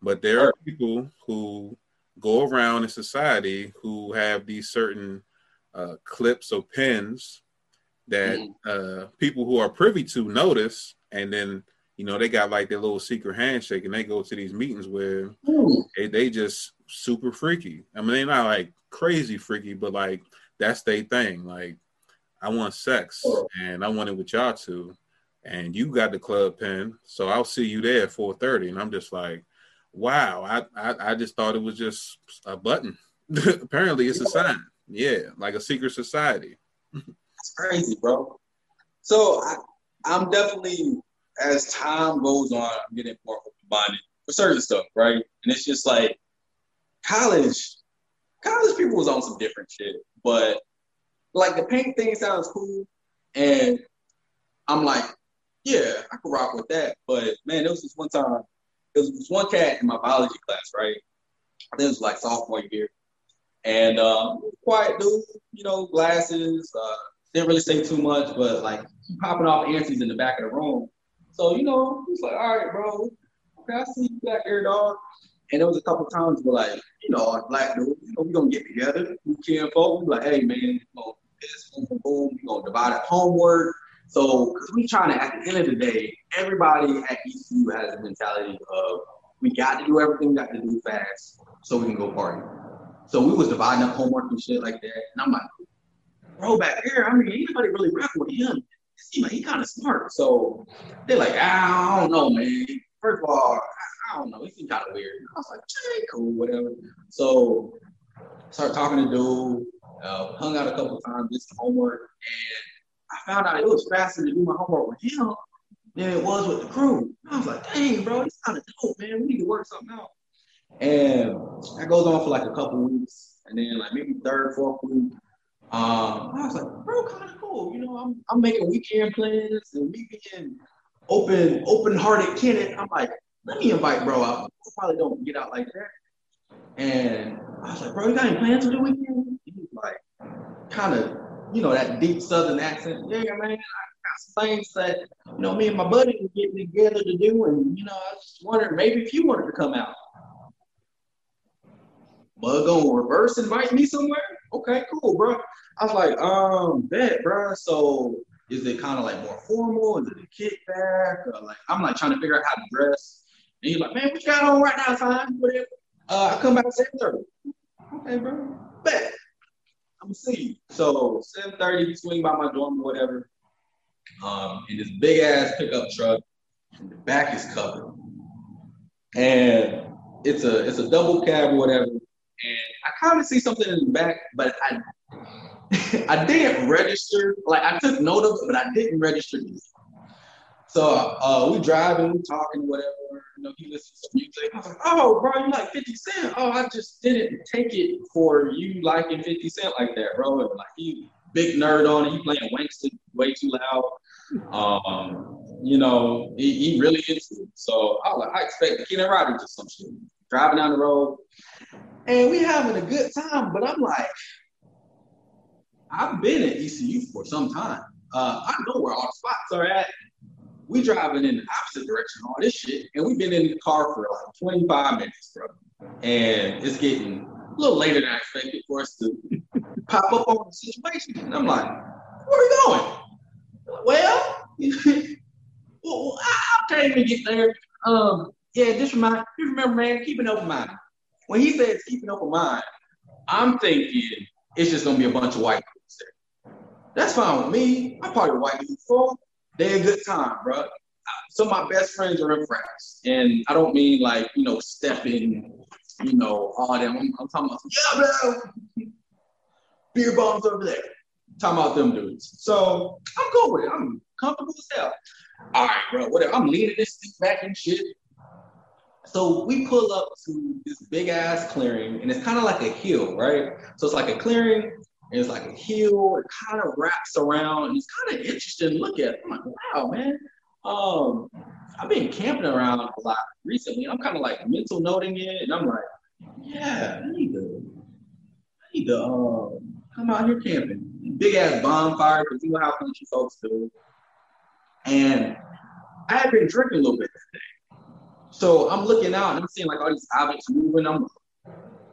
But there are people who go around in society who have these certain uh, clips or pins that mm. uh, people who are privy to notice, and then you know they got like their little secret handshake, and they go to these meetings where they, they just super freaky. I mean, they're not like crazy freaky, but like that's their thing. Like, I want sex, and I want it with y'all too and you got the club pin, so I'll see you there at 4:30. And I'm just like, wow, I, I, I just thought it was just a button. Apparently, it's a sign. Yeah, like a secret society. It's crazy, bro. So I, I'm definitely, as time goes on, I'm getting more open-minded for certain stuff, right? And it's just like college. College people was on some different shit, but like the paint thing sounds cool, and I'm like, yeah, I could rock with that. But man, there was this one time, there was one cat in my biology class, right? I think it was like sophomore year. And um, quiet dude, you know, glasses, uh, didn't really say too much, but like popping off antsies in the back of the room. So, you know, he's like, all right, bro, okay, I see you back dog. And there was a couple times where like, you know, black dude, you know, we gonna get together, we can folk, we like, hey man, you know, this, boom, boom, we gonna divide up homework, so, because we trying to, at the end of the day, everybody at ECU has a mentality of we got to do everything we got to do fast so we can go party. So we was dividing up homework and shit like that. And I'm like, bro, back here, I mean, anybody really rocking with him. He like he kind of smart. So they're like, ah, I don't know, man. First of all, I, I don't know. He seemed kind of weird. I was like, hey, cool, whatever. So start talking to dude. Uh, hung out a couple times, did some homework, and I found out it was faster to do my homework with him than it was with the crew. I was like, dang, bro, he's kind of dope, man. We need to work something out. And that goes on for like a couple weeks. And then like maybe third, fourth week, um, I was like, bro, kind of cool. You know, I'm, I'm making weekend plans and me being open, open-hearted Kenneth. I'm like, let me invite bro out. I probably don't get out like that. And I was like, bro, you got any plans for the weekend? He was like, kind of, you know, that deep southern accent. Yeah, man, I got some things that, you know, me and my buddy were getting together to do. And, you know, I just wondered maybe if you wanted to come out. Bug on reverse invite me somewhere? Okay, cool, bro. I was like, um, bet, bro. So is it kind of like more formal? Is it a kickback? Or like I'm like trying to figure out how to dress. And he's like, man, what you got on right now, time? Whatever. Uh, I come back at 7:30. Okay, bro. Bet. I'm see you. So 7:30, we swing by my dorm or whatever. Um, in this big ass pickup truck, and the back is covered. And it's a it's a double cab or whatever. And I kind of see something in the back, but I I didn't register. Like I took note of it, but I didn't register. So uh, we driving, we talking, whatever. You know, he listens to music. I was like, "Oh, bro, you like 50 Cent? Oh, I just didn't take it for you liking 50 Cent like that, bro." And like he big nerd on it. He playing Wanksta way too loud. Um, you know, he, he really into it. So I was like, I expect Kenny Rogers or some shit. Driving down the road, and we having a good time. But I'm like, I've been at ECU for some time. Uh, I know where all the spots are at. We driving in the opposite direction, all this shit, and we've been in the car for like 25 minutes, bro. And it's getting a little later than I expected for us to pop up on the situation. And I'm like, where are we going? Well, well I, I can't even get there. Um, yeah, just remind, just remember, man, keep an open mind. When he says keep an open mind, I'm thinking it's just gonna be a bunch of white people. that's fine with me. I party with white people before. They a good time, bro. Some of my best friends are in France. And I don't mean like, you know, stepping, you know, all them. I'm, I'm talking about, yeah, bro. Beer bombs over there. talking about them dudes. So I'm cool with it. I'm comfortable as hell. All right, bro, whatever. I'm leaning this thing back and shit. So we pull up to this big ass clearing, and it's kind of like a hill, right? So it's like a clearing, it's like a hill. It kind of wraps around. And it's kind of interesting to look at. I'm like, wow, man. Um, I've been camping around a lot recently. I'm kind of like mental noting it, and I'm like, yeah, I need to, I need to um, come out here camping. Big ass bonfire, because you know how country folks do. And I had been drinking a little bit today. So I'm looking out and I'm seeing like all these objects moving. I'm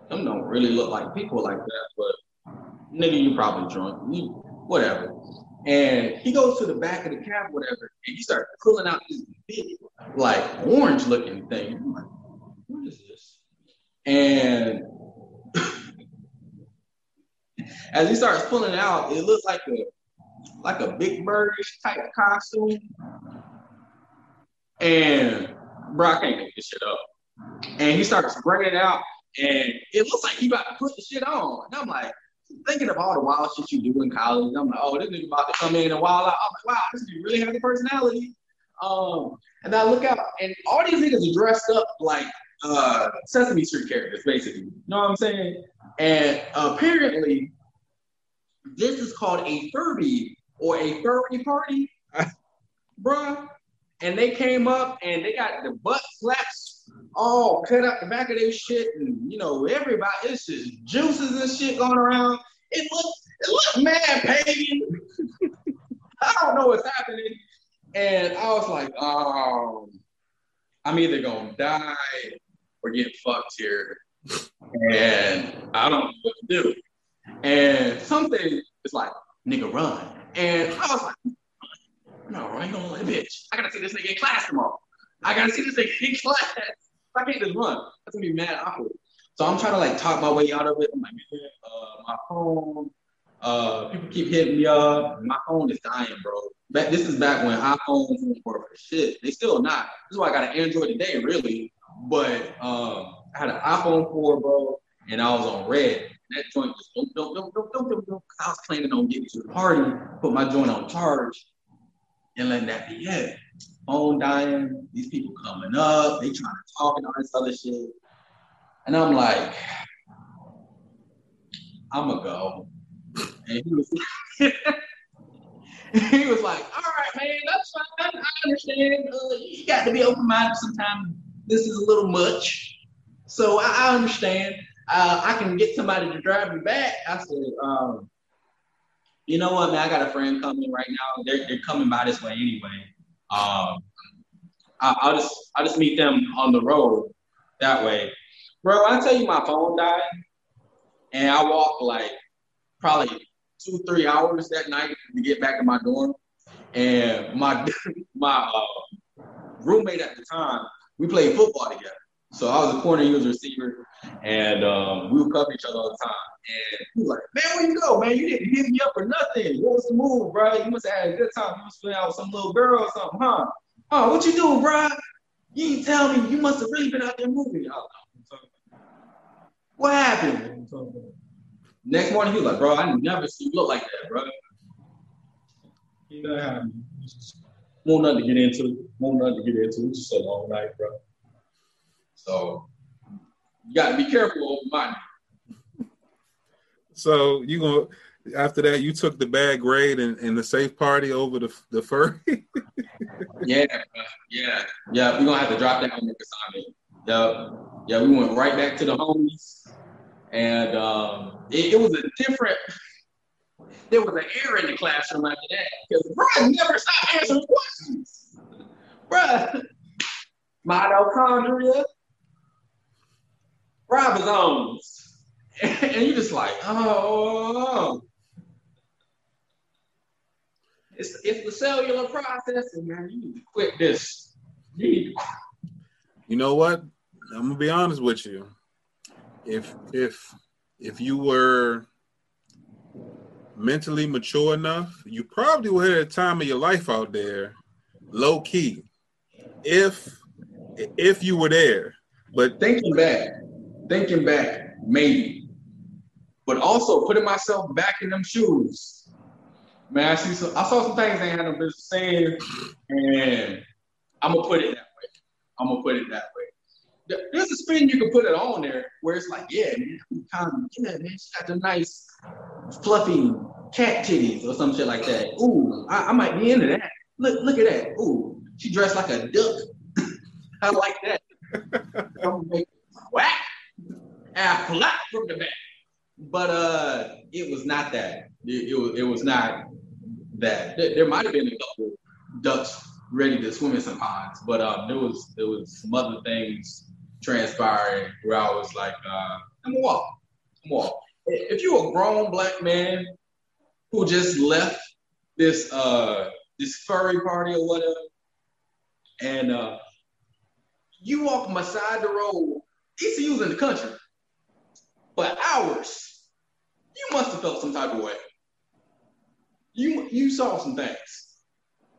them don't really look like people like that, but nigga, you probably drunk, you, whatever. And he goes to the back of the cab, whatever, and he starts pulling out this big, like orange looking thing. I'm like, what is this? And as he starts pulling it out, it looks like a like a big birdish type costume. And bro, I can't make this shit up. And he starts bringing it out, and it looks like he about to put the shit on. And I'm like, thinking of all the wild shit you do in college. I'm like, oh, this nigga about to come in and wild out. I'm like, wow, this nigga really has a personality. Um, and I look out, and all these niggas are dressed up like uh, Sesame Street characters, basically. You know what I'm saying? And apparently, this is called a Furby or a furry party, bruh. And they came up and they got the butt slaps all cut out the back of their shit, and you know, everybody, it's just juices and shit going around. It looks, it looks mad pagan. I don't know what's happening. And I was like, oh, I'm either gonna die or get fucked here. And I don't know what to do. And something is like, nigga, run. And I was like, no, I ain't gonna let bitch. I gotta see this nigga in class tomorrow. I gotta see this nigga in class. I can't just run. That's gonna be mad awkward. So I'm trying to like talk my way out of it. I'm like, man, uh, my phone. Uh, people keep hitting me up. My phone is dying, bro. Back, this is back when iPhones weren't for shit. They still not. This is why I got an Android today, really. But um, I had an iPhone 4, bro, and I was on red. that joint just don't, don't, don't, don't, don't, don't, don't. I was planning on getting to the party, put my joint on charge, and letting that be it. Phone dying, these people coming up, they trying to talk and all this other shit. And I'm like, I'ma go. And he was he was like, all right, man, that's fine. I understand. Uh, you got to be open-minded sometimes. This is a little much. So I, I understand. Uh, I can get somebody to drive me back. I said, um, you know what, man? I got a friend coming right now. They're, they're coming by this way anyway. Um, I, will just I'll just meet them on the road that way, bro. I tell you, my phone died, and I walked like probably two three hours that night to get back to my dorm, and my my uh, roommate at the time we played football together. So I was a corner, he was a receiver, and um, we would cover each other all the time. And he was like, "Man, where you go, man? You didn't hit me up for nothing. What was the move, bro? You must have had a good time. You must have been out with some little girl or something, huh? Oh, what you doing, bro? You ain't tell me. You must have really been out there moving. What happened? Next morning, he was like, "Bro, I never see you look like that, bro." You know how more nothing to get into. More nothing to get into. It's just a long night, bro. So you got to be careful of money. So you gonna after that you took the bad grade and, and the safe party over the the furry. yeah, yeah, yeah. We're gonna have to drop that on the assignment. Yeah, yeah. We went right back to the homies, and um, it, it was a different. There was an error in the classroom after that because bro never stopped answering questions. Bruh, mitochondria, ribosomes. And you're just like, oh, it's, it's the cellular process, and man. You need to quit this. You need to quit. You know what? I'm gonna be honest with you. If if if you were mentally mature enough, you probably would have a time of your life out there, low key. If if you were there. But thinking back, thinking back, maybe. But also putting myself back in them shoes. Man, I see some, I saw some things they had no business saying, and I'm gonna put it that way. I'm gonna put it that way. There's a spin you can put it on there where it's like, yeah, man, kind of, yeah, man, she got the nice, fluffy cat titties or some shit like that. Ooh, I, I might be into that. Look, look at that. Ooh, she dressed like a duck. I like that. I'm gonna make whack and flap from the back. But uh, it was not that. It, it, was, it was not that. There, there might have been a couple ducks ready to swim in some ponds, but um, there was there was some other things transpiring where I was like, uh, I'm walk. I'm walk. If you're a grown black man who just left this uh this furry party or whatever, and uh, you walk beside the road, ECU's in the country, for hours. You must have felt some type of way. You you saw some things.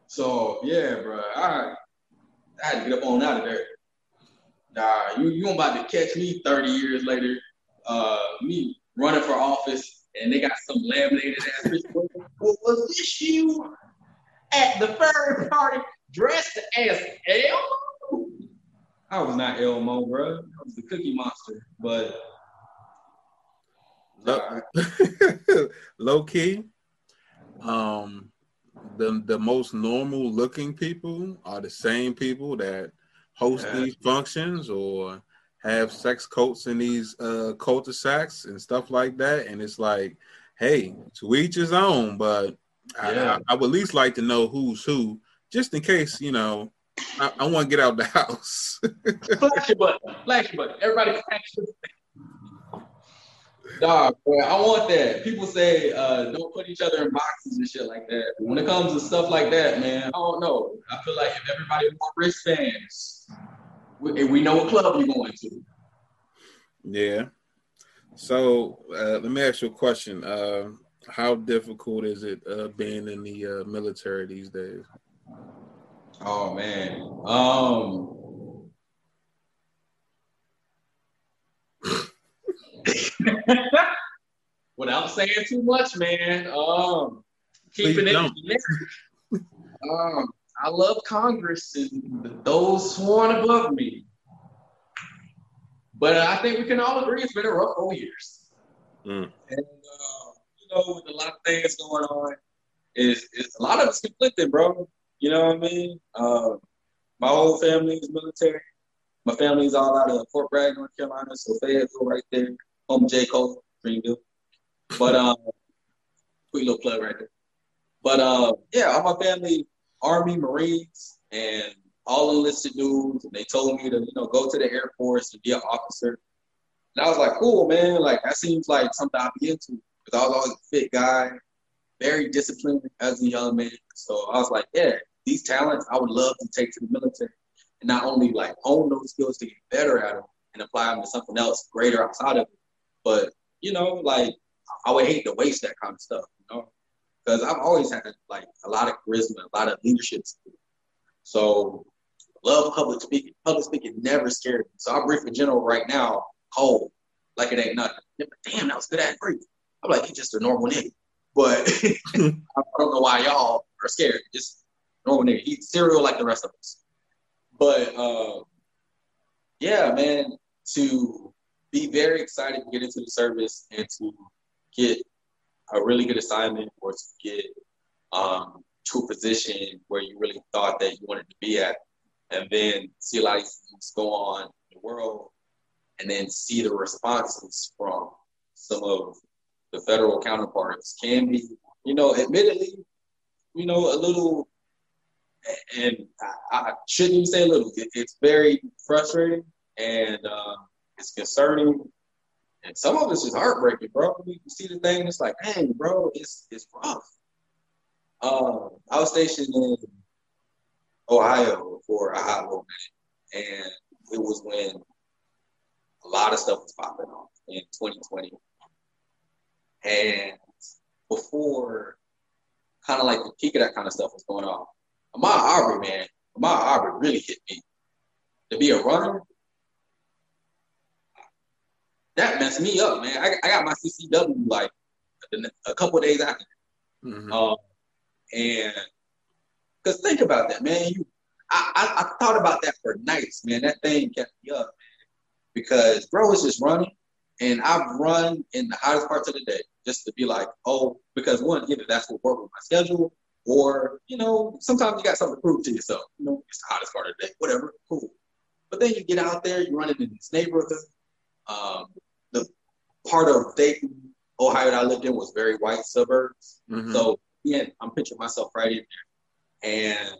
So yeah, bro, I I had to get up on out of there. Nah, you you about to catch me 30 years later, uh, me running for office, and they got some laminated ass well, was this you at the furry party dressed as Elmo? I was not Elmo, bro. I was the Cookie Monster, but low, low key, um, the the most normal looking people are the same people that host yeah. these functions or have sex coats in these uh cul-de-sacs and stuff like that. And it's like, hey, to each his own, but yeah. I, I, would at least like to know who's who, just in case, you know, I, I want to get out the house. flash your button. Flash your button. Everybody flash your Dog, I want that. People say uh, don't put each other in boxes and shit like that. But when it comes to stuff like that, man, I don't know. I feel like if everybody wore wristbands, we, we know what club you're going to. Yeah. So uh, let me ask you a question. Uh, how difficult is it uh, being in the uh, military these days? Oh man. Um without saying too much, man. Um, keeping Please it. um, I love Congress and those sworn above me. But I think we can all agree it's been a rough four years. Mm. And uh, you know, with a lot of things going on, is a lot of it's conflicting, bro. You know what I mean? Uh, my whole family is military. My family is all out of Fort Bragg, North Carolina, so Fayetteville right there, home J. Cole, Greenville. But um, quick little plug right there. But uh, yeah, all my family, Army, Marines, and all enlisted dudes, and they told me to, you know, go to the Air Force and be an officer. And I was like, cool, man. Like that seems like something I'd be into because I was always a fit guy, very disciplined as a young man. So I was like, yeah, these talents I would love to take to the military and not only like hone those skills to get better at them and apply them to something else greater outside of it, but you know, like I would hate to waste that kind of stuff, you know, because I've always had like a lot of charisma, a lot of leadership skills. So love public speaking. Public speaking never scared me. So I brief a general right now, cold, like it ain't nothing. Damn, that was good at brief. I'm like, he's just a normal nigga. But I don't know why y'all are scared. Just normal nigga. Eat cereal like the rest of us. But uh, yeah, man, to be very excited to get into the service and to get a really good assignment or to get um, to a position where you really thought that you wanted to be at, and then see a lot of things go on in the world, and then see the responses from some of the federal counterparts can be, you know, admittedly, you know, a little, and I, I shouldn't even say a little. It, it's very frustrating and uh, it's concerning and some of it's just heartbreaking, bro. You see the thing, it's like, dang, bro, it's it's rough. Um, I was stationed in Ohio for a hot little minute, and it was when a lot of stuff was popping off in 2020. And before kind of like the peak of that kind of stuff was going on, Ahmaud Arbery, man, Ahmaud Arbery really hit me. To be a runner, that messed me up, man. I, I got my CCW like a couple days after. Mm-hmm. Um, and because think about that, man. You, I, I, I, thought about that for nights, man. That thing kept me up, man. Because bro is just running, and I've run in the hottest parts of the day just to be like, oh, because one, either that's what worked with my schedule, or you know, sometimes you got something to prove to yourself. You know, it's the hottest part of the day, whatever, cool. But then you get out there, you're running in this neighborhood, um, the part of Dayton, Ohio that I lived in was very white suburbs. Mm-hmm. So yeah, I'm picturing myself right in there. And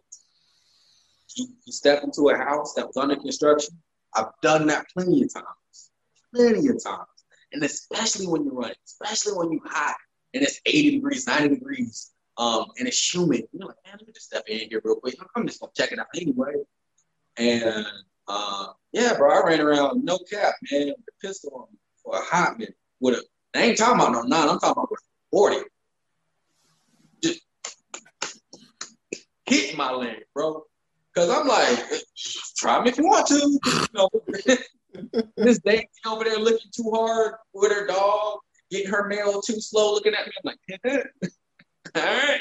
you, you step into a house that was under construction. I've done that plenty of times, plenty of times. And especially when you're running, especially when you're hot and it's 80 degrees, 90 degrees, um, and it's humid. You're like, man, let me just step in here real quick. I'm just gonna check it out anyway. And uh, yeah, bro, I ran around no cap, man, with a pistol on me for a hot minute. With a, I ain't talking about no nine, I'm talking about 40. Just hit my leg, bro. Cause I'm like, try me if you want to. You know, this over there looking too hard with her dog, getting her mail too slow, looking at me. I'm like, all right,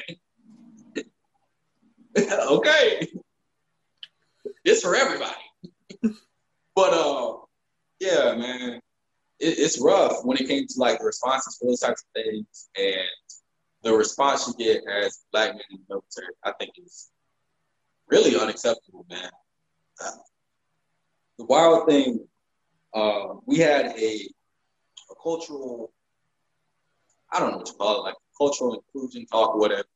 okay, it's for everybody. But uh, yeah, man, it, it's rough when it came to like the responses for those types of things, and the response you get as black men in the military, I think is really unacceptable, man. The wild thing, uh, we had a, a cultural, I don't know what you call it, like cultural inclusion talk, or whatever,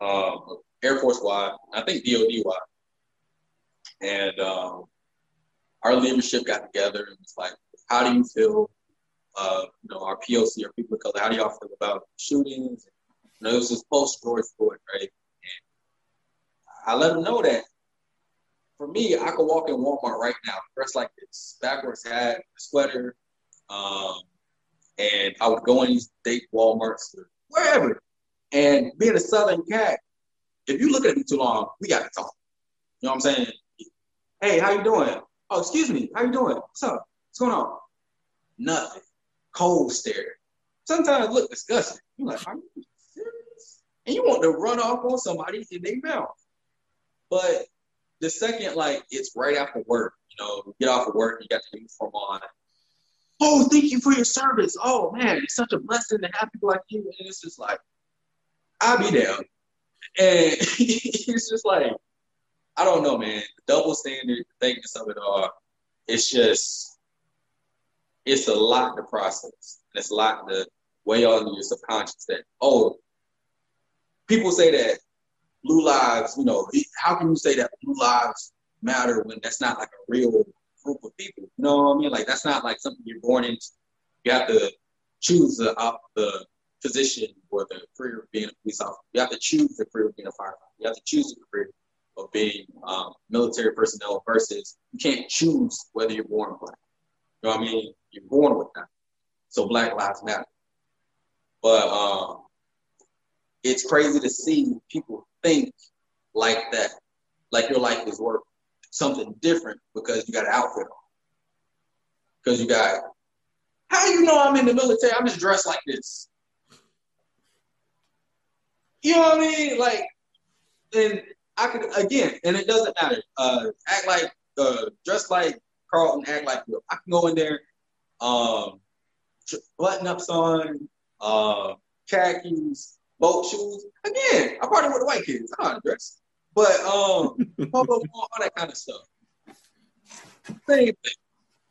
um, Air Force wide, I think DoD wide, and um, our leadership got together and was like, how do you feel, uh, you know, our POC, our people of color, how do y'all feel about shootings? You know, it was this post George Floyd, right? And I let them know that for me, I could walk in Walmart right now, dressed like this, backwards hat, sweater, um, and I would go in these date Walmarts or wherever. And being a Southern cat, if you look at me too long, we got to talk. You know what I'm saying? Hey, how you doing? Oh, excuse me. How you doing? What's up? What's going on? Nothing. Cold stare. sometimes look disgusting. You're like, are you serious? And you want to run off on somebody in their mouth. But the second, like, it's right after work, you know, you get off of work, you got the uniform on. Oh, thank you for your service. Oh man, it's such a blessing to have people like you. And it's just like, I'll be down. And it's just like, I don't know, man. The double standard, thickness of it all, it's just, it's a lot to process. And it's a lot to weigh on your subconscious that, oh, people say that blue lives, you know, how can you say that blue lives matter when that's not like a real group of people? You know what I mean? Like that's not like something you're born into. You have to choose the uh, the position or the career of being a police officer. You have to choose the career of being a firefighter. You have to choose the career of being um, military personnel versus you can't choose whether you're born black. You know what I mean? You're born with that. So Black Lives Matter. But um, it's crazy to see people think like that, like your life is worth something different because you got an outfit on. Because you got, how do you know I'm in the military? I'm just dressed like this. You know what I mean? Like, and I could again, and it doesn't matter. Uh, act like, uh, dress like Carlton, act like Will. I can go in there, um, button ups on, uh, khakis, boat shoes. Again, I party with the white kids. I know how to dress. But um, all that kind of stuff. Same thing.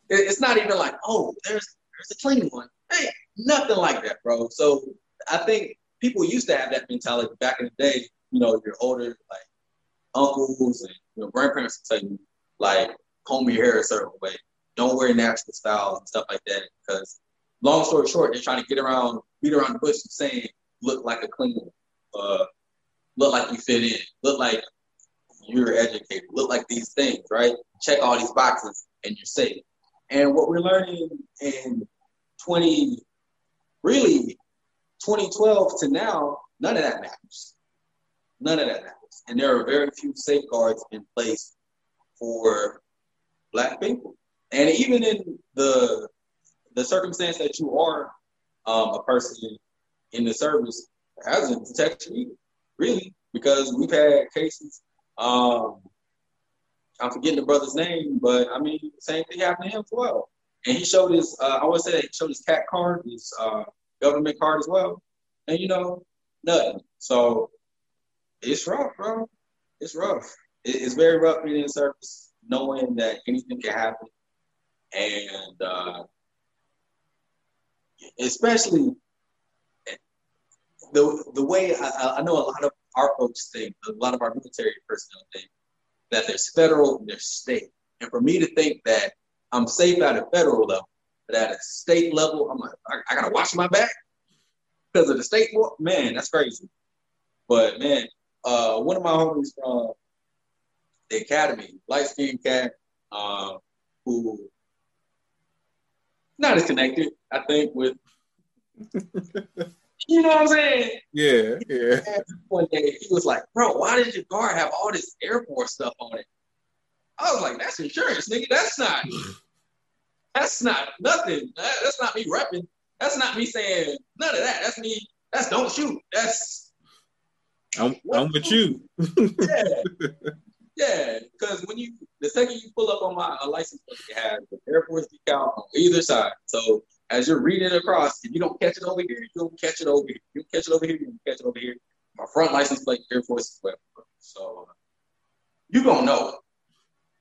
It's not even like, oh, there's there's a clean one. Hey, nothing like that, bro. So I think people used to have that mentality back in the day. You know, you're older, like uncles and you know, grandparents tell you, like, comb your hair a certain way. Don't wear natural styles and stuff like that. Because long story short, they're trying to get around, beat around the bush and saying, look like a clean, uh, look like you fit in, look like you're educated, look like these things, right? Check all these boxes and you're safe. And what we're learning in 20, really 2012 to now, none of that matters. None of that matters. And there are very few safeguards in place for black people. And even in the the circumstance that you are um, a person in the service hasn't protected me, really, because we've had cases. Um, I'm forgetting the brother's name, but I mean, the same thing happened to him as well. And he showed his, uh, I would say he showed his CAC card, his uh, government card as well. And you know, nothing. So it's rough, bro. It's rough. It's very rough being in service, knowing that anything can happen. And uh, especially the the way I, I know a lot of our folks think, a lot of our military personnel think that there's federal and there's state. And for me to think that I'm safe at a federal level, but at a state level, I'm like, I, I gotta watch my back because of the state. Man, that's crazy. But man, uh, one of my homies from the academy, light skinned cat, uh, who not as connected, I think, with You know what I'm saying? Yeah, yeah. One day he was like, "Bro, why did your car have all this Air Force stuff on it?" I was like, "That's insurance, nigga. That's not. That's not nothing. That, that's not me repping. That's not me saying none of that. That's me. That's don't shoot. That's I'm, I'm with you. yeah, yeah. Because when you the second you pull up on my license plate, you have the Air Force decal on either side. So as you're reading it across, if you don't catch it over here, you don't catch it over here. You catch it over here, you don't catch it over here. My front license plate, Air Force as well. So you gonna know it.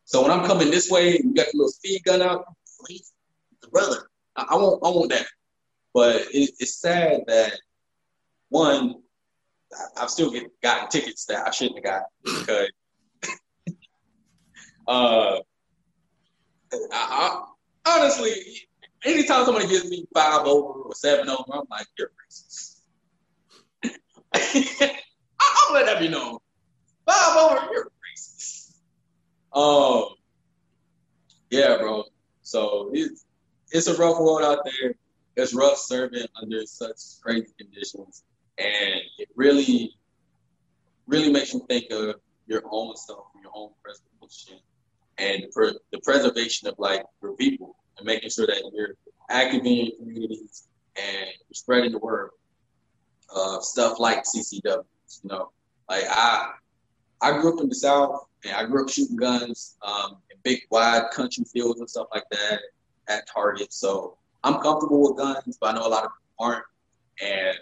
So when I'm coming this way, you got your little speed gun out, the brother. I, I want, I want that. But it, it's sad that one, I've still get, gotten tickets that I shouldn't have got because uh, I, I, honestly, anytime somebody gives me five over or seven over, I'm like, you're racist. I'll let that be known. Five over, you're racist. Um, yeah, bro. So it's it's a rough world out there. It's rough serving under such crazy conditions, and it really, really makes you think of your own self, your own preservation, and for the preservation of like your people and making sure that you're active in your communities and spreading the word of stuff like CCW. You know, like I I grew up in the South and I grew up shooting guns um, in big wide country fields and stuff like that at Target. So I'm comfortable with guns, but I know a lot of people aren't. And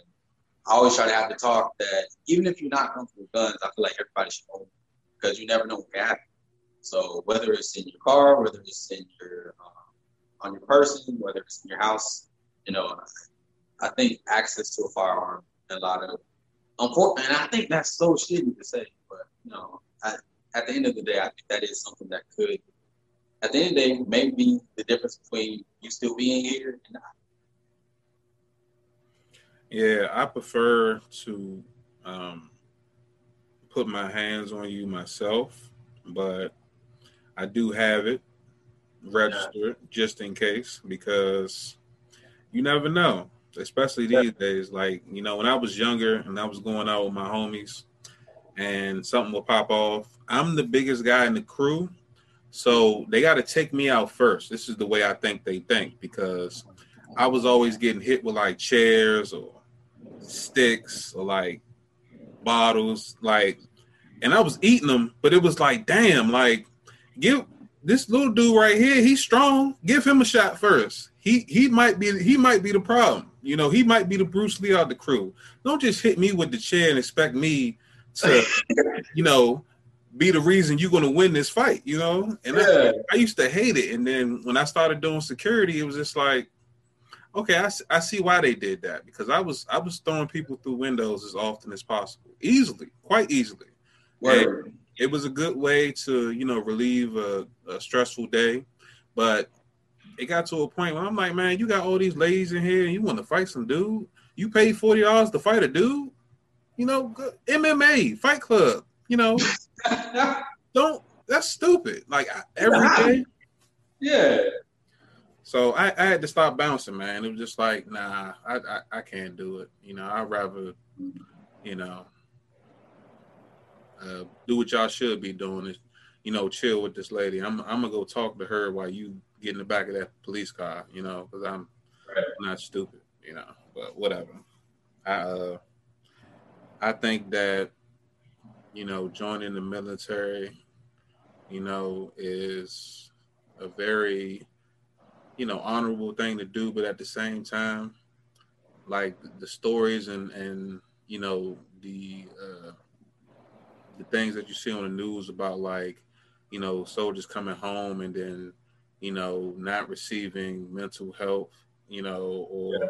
I always try to have the talk that even if you're not comfortable with guns, I feel like everybody should own because you never know what can happen. So whether it's in your car, whether it's in your uh, on your person, whether it's in your house, you know, I think access to a firearm and a lot of unfortunately, and I think that's so shitty to say, but you know, I, at the end of the day, I think that is something that could, at the end of the day, maybe the difference between you still being here and not. Yeah, I prefer to um, put my hands on you myself, but I do have it registered yeah. just in case because you never know, especially these yeah. days. Like, you know, when I was younger and I was going out with my homies and something will pop off, I'm the biggest guy in the crew. So they got to take me out first. This is the way I think they think because I was always getting hit with like chairs or sticks or like bottles, like, and I was eating them, but it was like, damn, like, give this little dude right here, he's strong. Give him a shot first. He he might be he might be the problem. You know, he might be the Bruce Lee of the crew. Don't just hit me with the chair and expect me to, you know, be the reason you're going to win this fight. You know, and yeah. I, I used to hate it. And then when I started doing security, it was just like, okay, I, I see why they did that because I was I was throwing people through windows as often as possible, easily, quite easily. It was a good way to you know relieve a, a, stressful day, but it got to a point where I'm like, man, you got all these ladies in here, and you want to fight some dude? You paid forty dollars to fight a dude? You know, MMA, Fight Club. You know, don't. That's stupid. Like every day. Yeah. So I, I, had to stop bouncing, man. It was just like, nah, I, I, I can't do it. You know, I'd rather, you know, uh, do what y'all should be doing is, you know, chill with this lady. I'm I'm gonna go talk to her while you get in the back of that police car, you know, because I'm right. not stupid, you know. But whatever. I uh, I think that, you know, joining the military, you know, is a very you know honorable thing to do, but at the same time, like the stories and and you know the uh, the things that you see on the news about like you know soldiers coming home and then you know not receiving mental health, you know, or yeah.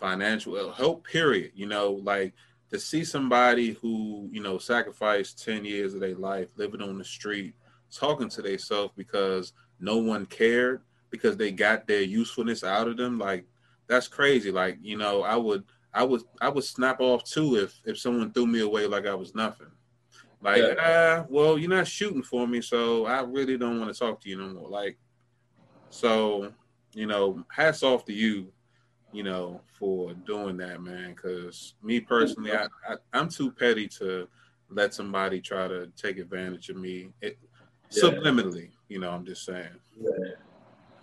financial help. Period. You know, like to see somebody who you know sacrificed 10 years of their life living on the street talking to themselves because no one cared because they got their usefulness out of them. Like that's crazy. Like you know, I would I would I would snap off too if if someone threw me away like I was nothing. Like yeah. ah, well, you're not shooting for me, so I really don't want to talk to you no more. Like so, you know, hats off to you, you know, for doing that, man. Because me personally, I, I I'm too petty to let somebody try to take advantage of me. It, yeah. subliminally, you know, I'm just saying. Yeah.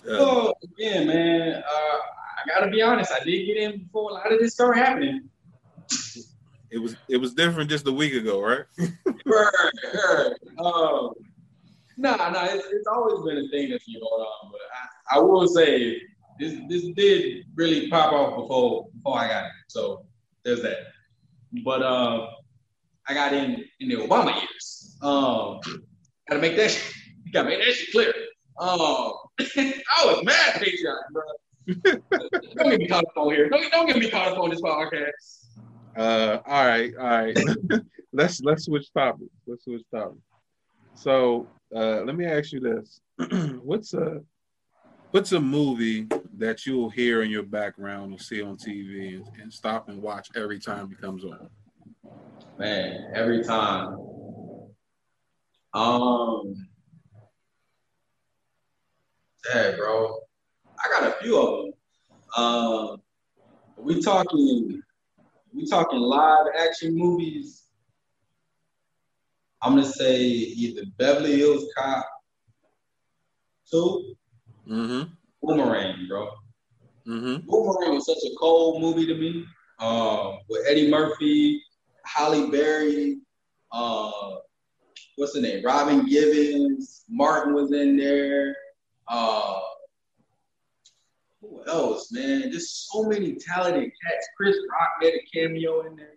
Well, again, man, uh, I gotta be honest. I did get in before a lot of this started happening. It was it was different just a week ago, right? right, right. Um, nah, nah, it's, it's, always been a thing that's been going on. But I, I will say this this did really pop off before before I got in. So there's that. But uh, I got in in the Obama years. Um, gotta make that gotta make that shit clear. Um, I was mad patriotic, bro. don't get me caught up on here. Don't, don't get me caught up on this podcast. Uh, all right, all right. let's let's switch topics. Let's switch topics. So, uh, let me ask you this: What's a what's a movie that you'll hear in your background or see on TV and, and stop and watch every time it comes on? Man, every time. Um, yeah, bro. I got a few of them. Um, we talking, we talking live action movies. I'm gonna say either Beverly Hills Cop 2 mm-hmm. Boomerang, bro. Mm-hmm. Boomerang was such a cold movie to me. Um, with Eddie Murphy, Halle Berry, uh, what's the name? Robin Givens, Martin was in there. Uh, who else, man? Just so many talented cats. Chris Rock made a cameo in there.